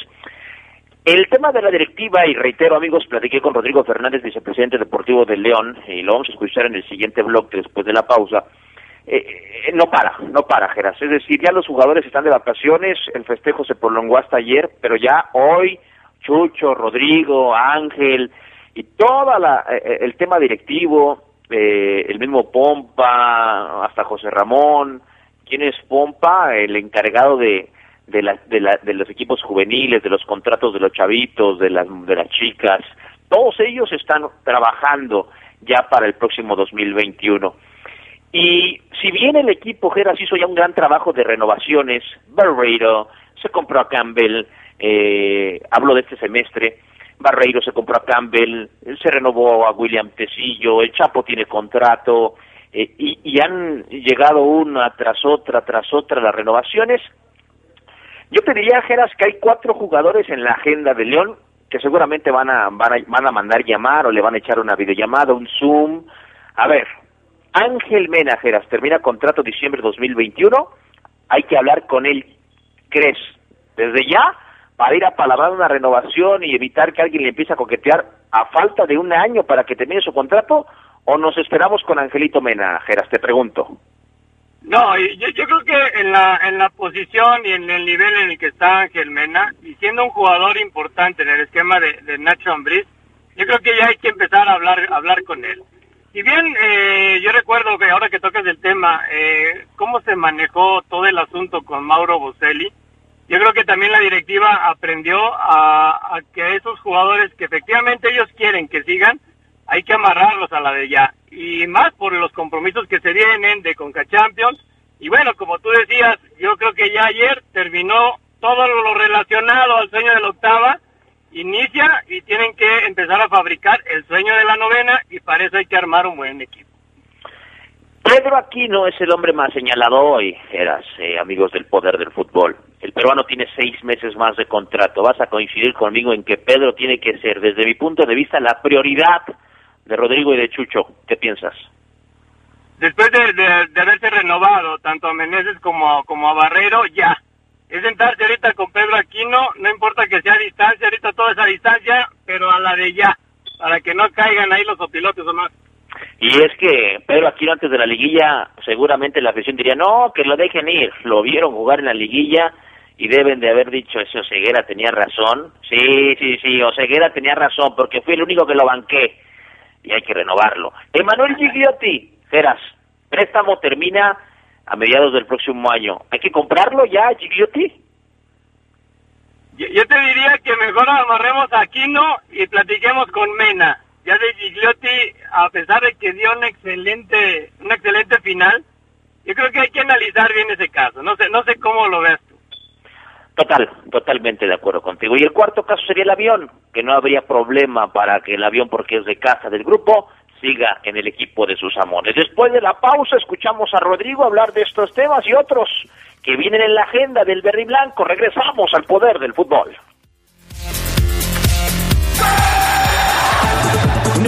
El tema de la directiva, y reitero amigos, platiqué con Rodrigo Fernández, vicepresidente deportivo de León, y lo vamos a escuchar en el siguiente bloque después de la pausa. Eh, eh, no para, no para, Geras. Es decir, ya los jugadores están de vacaciones, el festejo se prolongó hasta ayer, pero ya hoy, Chucho, Rodrigo, Ángel, y todo eh, el tema directivo, el mismo Pompa, hasta José Ramón, ¿quién es Pompa? El encargado de de, la, de, la, de los equipos juveniles, de los contratos de los chavitos, de las, de las chicas, todos ellos están trabajando ya para el próximo 2021. Y si bien el equipo Geras hizo ya un gran trabajo de renovaciones, Barreiro se compró a Campbell, eh, hablo de este semestre, Barreiro se compró a Campbell, se renovó a William Tecillo, el Chapo tiene contrato, eh, y, y han llegado una tras otra, tras otra las renovaciones, yo te diría, Geras, que hay cuatro jugadores en la agenda de León que seguramente van a, van a, van a mandar llamar o le van a echar una videollamada, un Zoom. A ver, Ángel Mena, Geras, termina contrato diciembre 2021. Hay que hablar con él, ¿crees? Desde ya, para ir a palabrar una renovación y evitar que alguien le empiece a coquetear a falta de un año para que termine su contrato, o nos esperamos con Angelito Mena, Geras, te pregunto. No, yo, yo creo que en la, en la posición y en el nivel en el que está Ángel Mena, y siendo un jugador importante en el esquema de, Nacho Ambriz, yo creo que ya hay que empezar a hablar, hablar con él. Si bien eh, yo recuerdo que ahora que tocas el tema, eh, cómo se manejó todo el asunto con Mauro Boselli, yo creo que también la directiva aprendió a que esos jugadores que efectivamente ellos quieren que sigan, hay que amarrarlos a la de ya. Y más por los compromisos que se vienen de Conca Champions. Y bueno, como tú decías, yo creo que ya ayer terminó todo lo relacionado al sueño de la octava. Inicia y tienen que empezar a fabricar el sueño de la novena y para eso hay que armar un buen equipo. Pedro Aquino es el hombre más señalado hoy, eras eh, amigos del poder del fútbol. El peruano tiene seis meses más de contrato. Vas a coincidir conmigo en que Pedro tiene que ser, desde mi punto de vista, la prioridad de Rodrigo y de Chucho. ¿Qué piensas? Después de, de, de haberse renovado tanto a Meneses como, como a Barrero, ya. Es sentarse ahorita con Pedro Aquino, no importa que sea a distancia, ahorita toda esa distancia, pero a la de ya, para que no caigan ahí los opilotes o más. Y es que Pedro Aquino antes de la liguilla, seguramente la afición diría, no, que lo dejen ir. Lo vieron jugar en la liguilla y deben de haber dicho, ese Oseguera tenía razón. Sí, sí, sí, Oseguera tenía razón, porque fui el único que lo banqué. Y hay que renovarlo. Emanuel Gigliotti, Geras, préstamo termina a mediados del próximo año. ¿Hay que comprarlo ya, Gigliotti? Yo, te diría que mejor amarremos a Aquino y platiquemos con Mena. Ya de Gigliotti, a pesar de que dio un excelente, un excelente final, yo creo que hay que analizar bien ese caso. No sé, no sé cómo lo ves. Total, totalmente de acuerdo contigo. Y el cuarto caso sería el avión, que no habría problema para que el avión, porque es de casa del grupo, siga en el equipo de sus amores. Después de la pausa, escuchamos a Rodrigo hablar de estos temas y otros que vienen en la agenda del Berry Blanco. Regresamos al poder del fútbol.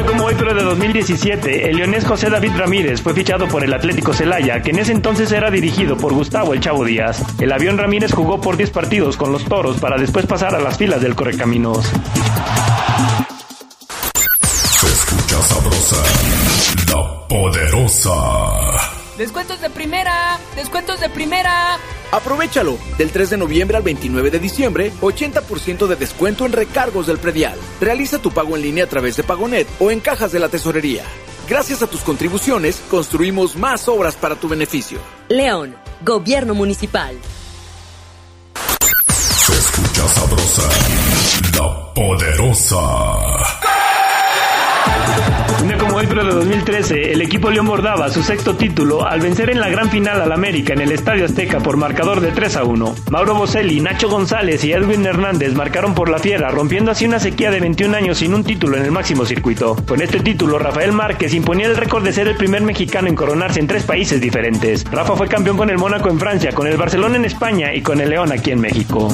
Como hoy, pero de 2017, el leonés José David Ramírez fue fichado por el Atlético Celaya, que en ese entonces era dirigido por Gustavo El Chavo Díaz. El avión Ramírez jugó por 10 partidos con los Toros para después pasar a las filas del Correcaminos. Se escucha sabrosa, la poderosa. Descuentos de primera, descuentos de primera. Aprovechalo. Del 3 de noviembre al 29 de diciembre, 80% de descuento en recargos del predial. Realiza tu pago en línea a través de Pagonet o en cajas de la tesorería. Gracias a tus contribuciones, construimos más obras para tu beneficio. León, Gobierno Municipal. Se escucha sabrosa, la poderosa. Pero de 2013, el equipo León bordaba su sexto título al vencer en la gran final al América en el Estadio Azteca por marcador de 3 a 1. Mauro Boselli, Nacho González y Edwin Hernández marcaron por la fiera, rompiendo así una sequía de 21 años sin un título en el máximo circuito. Con este título, Rafael Márquez imponía el récord de ser el primer mexicano en coronarse en tres países diferentes. Rafa fue campeón con el Mónaco en Francia, con el Barcelona en España y con el León aquí en México.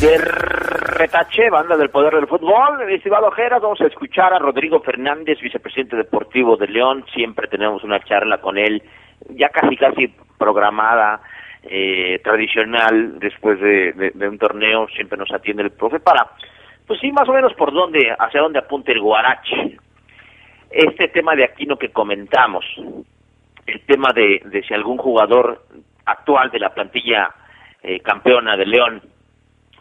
De retache, banda del poder del fútbol, estimado Ojeras, vamos a escuchar a Rodrigo Fernández, vicepresidente deportivo de León, siempre tenemos una charla con él, ya casi casi programada, eh, tradicional, después de, de, de, un torneo, siempre nos atiende el profe para, pues sí, más o menos por dónde, hacia dónde apunta el Guarache. Este tema de Aquino que comentamos, el tema de, de si algún jugador actual de la plantilla eh, campeona de León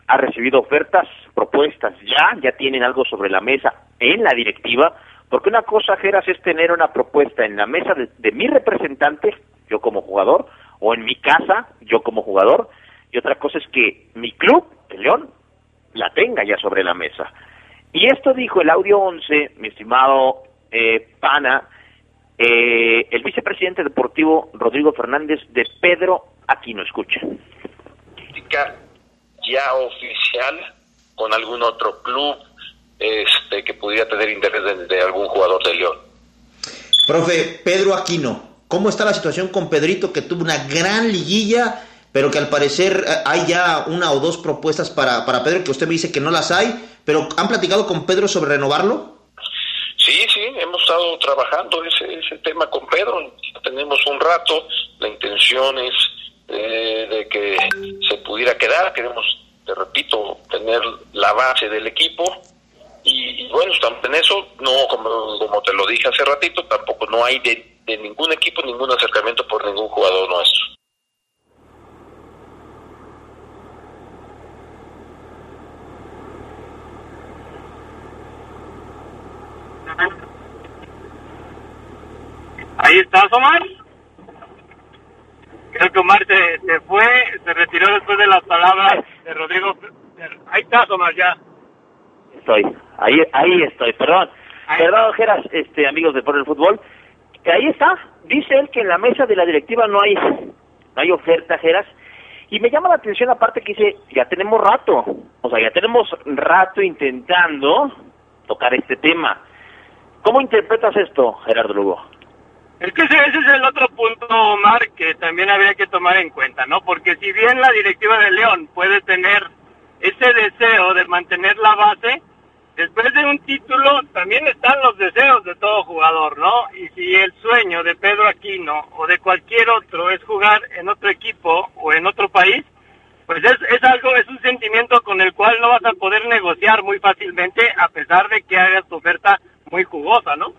ha recibido ofertas, propuestas ya, ya tienen algo sobre la mesa en la directiva, porque una cosa, Geras, es tener una propuesta en la mesa de, de, mi representante, yo como jugador, o en mi casa, yo como jugador, y otra cosa es que mi club, el León, la tenga ya sobre la mesa. Y esto dijo el audio 11, mi estimado eh, Pana, eh, el vicepresidente deportivo Rodrigo Fernández de Pedro Aquino, escucha ya oficial con algún otro club este, que pudiera tener interés de, de, algún jugador de León. Profe, Pedro Aquino, ¿cómo está la situación con Pedrito que tuvo una gran liguilla, pero que al parecer hay ya una o dos propuestas para, para Pedro, que usted me dice que no las hay, pero ¿han platicado con Pedro sobre renovarlo? Sí, sí, hemos estado trabajando ese, ese tema con Pedro, tenemos un rato, la intención es eh, de que se pudiera quedar, queremos te repito, tener la base del equipo y, bueno, estamos en eso, no como, como te lo dije hace ratito, tampoco no hay de, de ningún equipo ningún acercamiento por ningún jugador nuestro. Ahí estás, Omar. Creo que Omar se, se fue, se retiró después de las palabras de Rodrigo. Ahí estás, Omar, ya. Estoy, ahí, ahí estoy, perdón. Perdón, Geras, este, amigos de Por el Fútbol. Ahí está, dice él que en la mesa de la directiva no hay, no hay oferta, Geras. Y me llama la atención aparte que dice, ya tenemos rato, o sea, ya tenemos rato intentando tocar este tema. ¿Cómo interpretas esto, Gerardo Lugo? Es que ese, es el otro punto, Omar, que también habría que tomar en cuenta, ¿no? Porque si bien la directiva de León puede tener ese deseo de mantener la base, después de un título también están los deseos de todo jugador, ¿no? Y si el sueño de Pedro Aquino o de cualquier otro es jugar en otro equipo o en otro país, pues es, es algo, es un sentimiento con el cual no vas a poder negociar muy fácilmente a pesar de que hagas tu oferta muy jugosa, ¿no?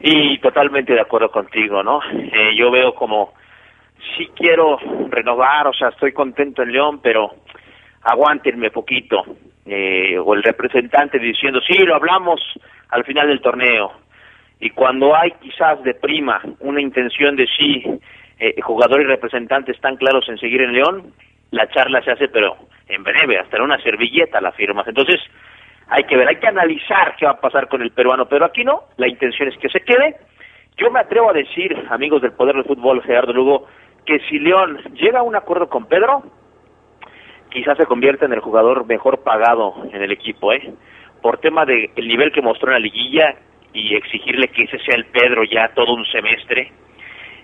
Y totalmente de acuerdo contigo, ¿no? Eh, yo veo como, sí quiero renovar, o sea, estoy contento en León, pero aguántenme poquito. Eh, o el representante diciendo, sí, lo hablamos al final del torneo. Y cuando hay quizás de prima una intención de sí, eh, jugador y representante están claros en seguir en León, la charla se hace, pero en breve, hasta en una servilleta la firmas. Entonces, hay que ver, hay que analizar qué va a pasar con el peruano, pero aquí no, la intención es que se quede. Yo me atrevo a decir, amigos del Poder del Fútbol, Gerardo Lugo, que si León llega a un acuerdo con Pedro, quizás se convierta en el jugador mejor pagado en el equipo, ¿eh? Por tema de el nivel que mostró en la liguilla y exigirle que ese sea el Pedro ya todo un semestre.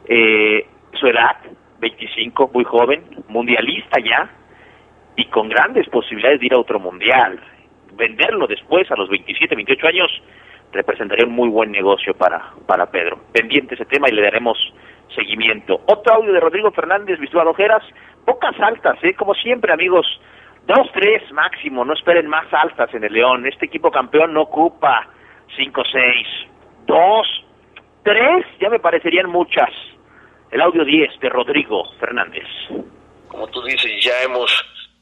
Eh, su edad, 25, muy joven, mundialista ya, y con grandes posibilidades de ir a otro mundial venderlo después a los 27, 28 años representaría un muy buen negocio para, para Pedro. Pendiente ese tema y le daremos seguimiento. Otro audio de Rodrigo Fernández, Visual Ojeras, pocas altas, ¿eh? como siempre amigos, dos, tres máximo, no esperen más altas en el León. Este equipo campeón no ocupa cinco, seis, dos, tres, ya me parecerían muchas. El audio 10 de Rodrigo Fernández. Como tú dices, ya hemos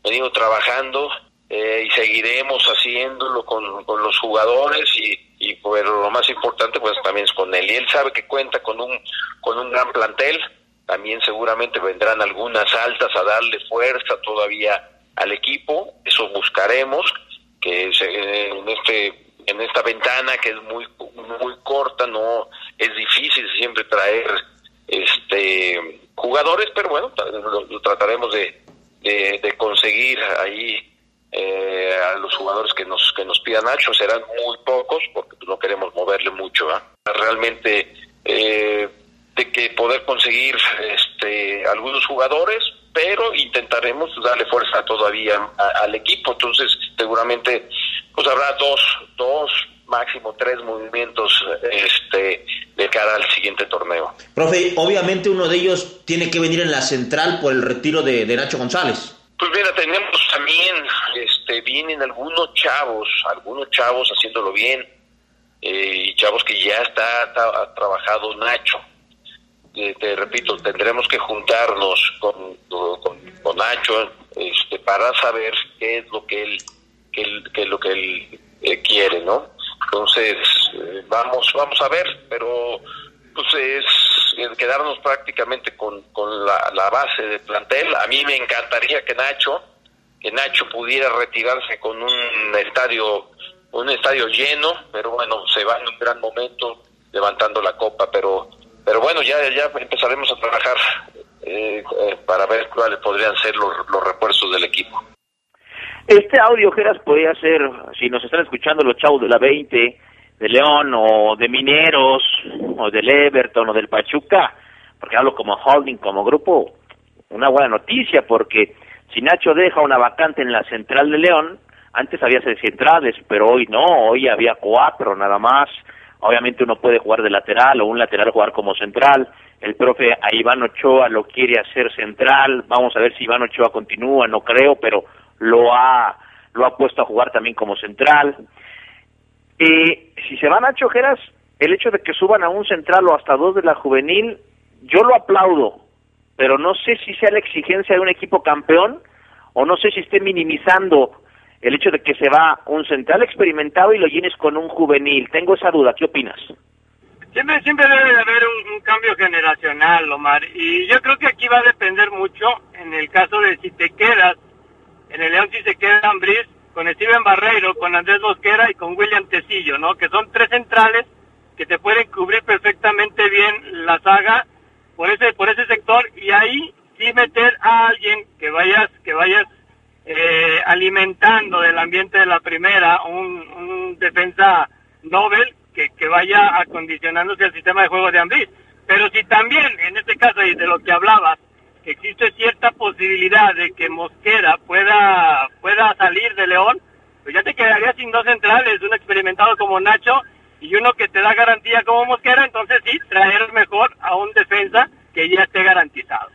venido trabajando eh, y seguiremos haciéndolo con, con los jugadores y, pero lo más importante pues también es con él. Y él sabe que cuenta con un con un gran plantel. También seguramente vendrán algunas altas a darle fuerza todavía al equipo. Eso buscaremos que en este en esta ventana que es muy muy corta no es difícil siempre traer este jugadores pero bueno lo, trataremos de, de conseguir ahí eh, a los jugadores que nos que nos pidan Nacho. Serán muy pocos porque no queremos moverle mucho ¿ah? realmente eh, de que poder conseguir este algunos jugadores pero intentaremos darle fuerza todavía al equipo. Entonces seguramente pues habrá dos dos máximo tres movimientos este de cara al siguiente torneo. Profe obviamente uno de ellos tiene que venir en la central por el retiro de Nacho González pues mira, tenemos también, este, vienen algunos chavos, algunos chavos haciéndolo bien, eh, y chavos que ya está, está trabajado Nacho. Eh, te repito, tendremos que juntarnos con, con, Nacho este, para saber qué es lo que él, qué, es lo que él eh, quiere, ¿no? Entonces, vamos, vamos a ver, pero pues es quedarnos prácticamente con, con la, base de plantel. A mí me encantaría que Nacho, que Nacho pudiera retirarse con un estadio, un estadio lleno, pero bueno, se va en un gran momento levantando la copa, pero, pero bueno, ya, ya empezaremos a trabajar eh, eh, para ver cuáles podrían ser los, los refuerzos del equipo. Este audio, Geras, podría ser, si nos están escuchando los chavos de la 20, de León o de Mineros o del Everton o del Pachuca, porque hablo como holding, como grupo, una buena noticia porque si Nacho deja una vacante en la central de León, antes había seis centrales, pero hoy no, hoy había cuatro nada más. Obviamente uno puede jugar de lateral o un lateral jugar como central. El profe a Iván Ochoa lo quiere hacer central. Vamos a ver si Iván Ochoa continúa, no creo, pero lo ha, lo ha puesto a jugar también como central. Eh, si se van a Chojeras, el hecho de que suban a un central o hasta dos de la juvenil, yo lo aplaudo, pero no sé si sea la exigencia de un equipo campeón o no sé si esté minimizando el hecho de que se va un central experimentado y lo llenes con un juvenil. Tengo esa duda, ¿qué opinas? Siempre, siempre debe de haber un, cambio generacional, Omar, y yo creo que aquí va a depender mucho en el caso de si te quedas, en el León si se queda Ambris, con Steven Barreiro, con Andrés Bosquera y con William Tecillo, ¿no? Que son tres centrales que te pueden cubrir perfectamente bien la saga por ese por ese sector y ahí sí meter a alguien que vayas que vayas eh, alimentando del ambiente de la primera un, defensa Nobel que, que, vaya acondicionándose al sistema de juego de Ambris. Pero si también, en este caso y de lo que hablabas, existe cierta posibilidad de que Mosquera pueda, pueda salir de León, pues ya te quedaría sin dos centrales, un experimentado como Nacho y uno que te da garantía como Mosquera, entonces sí, traer mejor a un defensa que ya esté garantizado.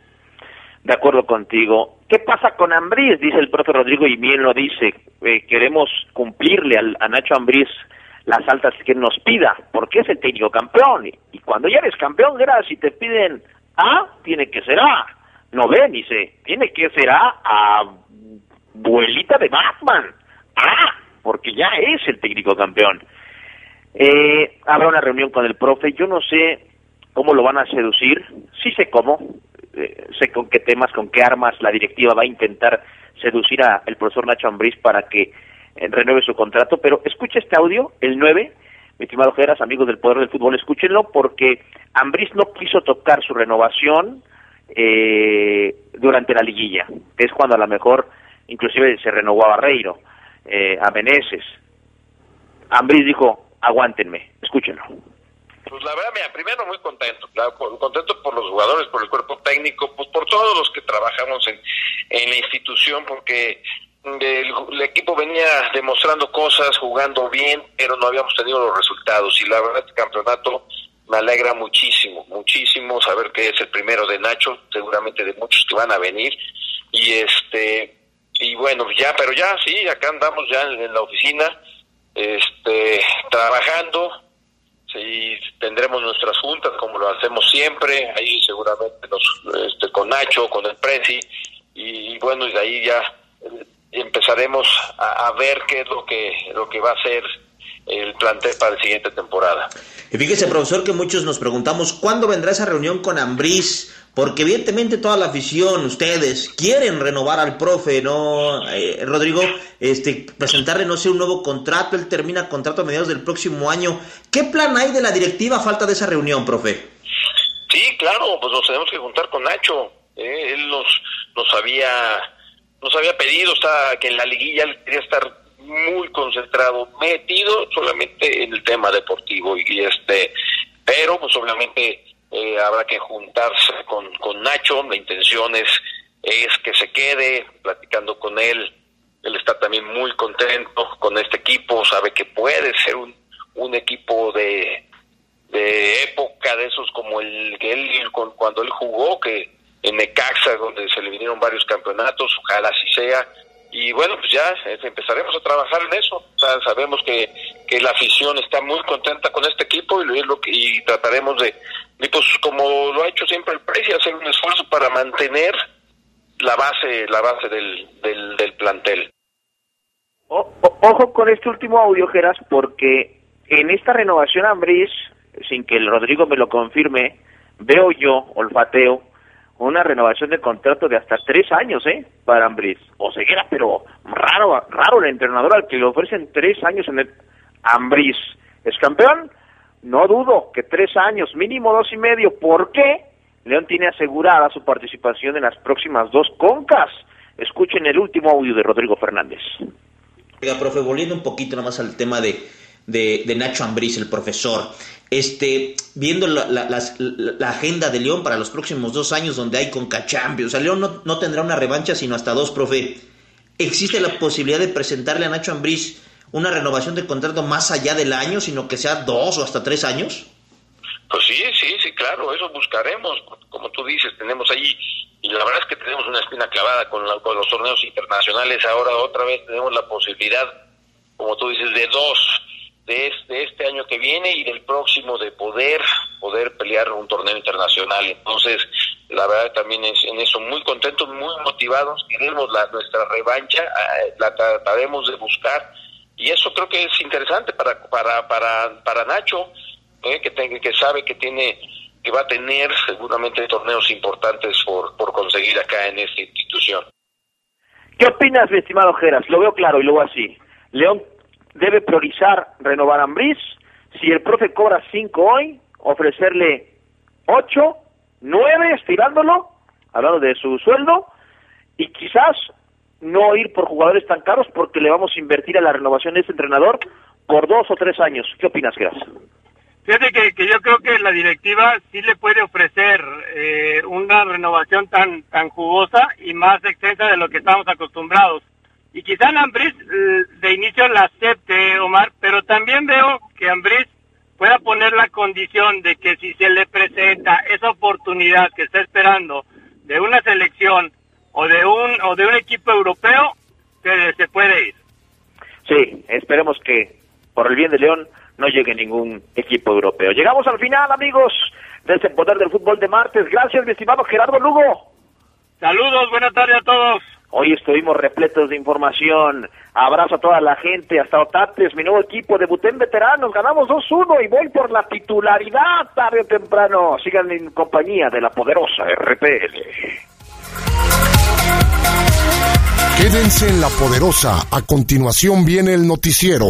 De acuerdo contigo. ¿Qué pasa con Ambriz? Dice el profe Rodrigo y bien lo dice. Eh, queremos cumplirle al, a Nacho Ambriz las altas que nos pida, porque es el técnico campeón. Y, cuando ya eres campeón, gracias, si te piden A, tiene que ser A. No ve ni C, tiene que ser A, abuelita de Batman. A, porque ya es el técnico campeón. Eh, habrá una reunión con el profe, yo no sé cómo lo van a seducir, sí sé cómo, eh, sé con qué temas, con qué armas la directiva va a intentar seducir al profesor Nacho Ambriz para que eh, renueve su contrato, pero escuche este audio, el 9, mi estimado Geras, amigos del Poder del Fútbol, escúchenlo porque Ambriz no quiso tocar su renovación eh, durante la liguilla, que es cuando a lo mejor inclusive se renovó a Barreiro, a Meneses. Ambriz dijo, aguántenme, escúchenlo. Pues la verdad, mira, primero muy contento, contento por los jugadores, por el cuerpo técnico, pues por todos los que trabajamos en, la institución, porque el, equipo venía demostrando cosas, jugando bien, pero no habíamos tenido los resultados. Y la verdad, este campeonato me alegra muchísimo, muchísimo saber que es el primero de Nacho, seguramente de muchos que van a venir. Y este, y bueno, ya, pero ya sí, acá andamos ya en la oficina este, trabajando. Sí, tendremos nuestras juntas como lo hacemos siempre, ahí seguramente nos, este, con Nacho, con el Presi, y, bueno, y de ahí ya eh, empezaremos a, a, ver qué es lo que, lo que va a ser el plantel para la siguiente temporada. Y fíjese, profesor, que muchos nos preguntamos, ¿cuándo vendrá esa reunión con Ambriz? Porque evidentemente toda la afición, ustedes, quieren renovar al profe, ¿no? Eh, Rodrigo, este, presentarle, no sé, un nuevo contrato, él termina contrato a mediados del próximo año. ¿Qué plan hay de la directiva a falta de esa reunión, profe? Sí, claro, pues nos tenemos que juntar con Nacho. ¿eh? Él nos, nos había nos había pedido está, que en la liguilla él quería estar muy concentrado, metido solamente en el tema deportivo y, este, pero pues obviamente eh, habrá que juntarse con, con Nacho, la intención es, es que se quede platicando con él, él está también muy contento con este equipo, sabe que puede ser un, un equipo de, de época de esos como el que él cuando él jugó que en Necaxa donde se le vinieron varios campeonatos ojalá así sea y bueno, pues ya eh, empezaremos a trabajar en eso. sabemos que, que la afición está muy contenta con este equipo y, lo y trataremos de, pues como lo ha hecho siempre el precio, hacer un esfuerzo para mantener la base, la base del, del, plantel. ojo con este último audio, Geras, porque en esta renovación Ambris, sin que el Rodrigo me lo confirme, veo yo, olfateo, una renovación de contrato de hasta tres años, ¿eh? Para Ambris. O Ceguera, pero raro, raro el entrenador al que le ofrecen tres años en el Ambris. ¿Es campeón? No dudo que tres años, mínimo dos y medio. ¿Por qué? León tiene asegurada su participación en las próximas dos concas. Escuchen el último audio de Rodrigo Fernández. Oiga, profe, volviendo un poquito nomás al tema de, de, Nacho Ambriz, el profesor. Este, viendo la, la, agenda de León para los próximos dos años donde hay Conca Champions, o sea, León no, no, tendrá una revancha sino hasta dos, profe. ¿Existe la posibilidad de presentarle a Nacho Ambriz una renovación de contrato más allá del año, sino que sea dos o hasta tres años? Pues sí, sí, sí, claro, eso buscaremos. Como tú dices, tenemos ahí y la verdad es que tenemos una espina clavada con, con los torneos internacionales. Ahora otra vez tenemos la posibilidad, como tú dices, de dos de este, año que viene y del próximo de poder poder pelear un torneo internacional. Entonces, la verdad también es en eso muy contentos, muy motivados, queremos la, nuestra revancha, eh, la trataremos de buscar y eso creo que es interesante para para para para Nacho, eh, que que sabe que tiene que va a tener seguramente torneos importantes por, por conseguir acá en esta institución. ¿Qué opinas, mi estimado Geras? Lo veo claro y luego así. León debe priorizar renovar a Ambriz. Si el profe cobra cinco hoy, ofrecerle ocho, nueve, estirándolo, hablando de su sueldo, y quizás no ir por jugadores tan caros porque le vamos a invertir a la renovación de este entrenador por dos o tres años. ¿Qué opinas, Geras? Fíjate que, que, yo creo que la directiva sí le puede ofrecer eh, una renovación tan tan jugosa y más extensa de lo que estamos acostumbrados. Y quizá Ambris eh, de inicio la acepte, Omar, pero también veo que Ambris pueda poner la condición de que si se le presenta esa oportunidad que está esperando de una selección o de un o de un equipo europeo, se, se puede ir. Sí, esperemos que por el bien de León no llegue ningún equipo europeo. Llegamos al final, amigos, de este poder del fútbol de martes. Gracias, mi estimado Gerardo Lugo. Saludos, buenas tardes a todos. Hoy estuvimos repletos de información. Abrazo a toda la gente, hasta Otates, mi nuevo equipo. Debuté en veteranos, ganamos 2-1 y voy por la titularidad tarde o temprano. Sigan en compañía de la poderosa RPL. Quédense en la poderosa. A continuación viene el noticiero.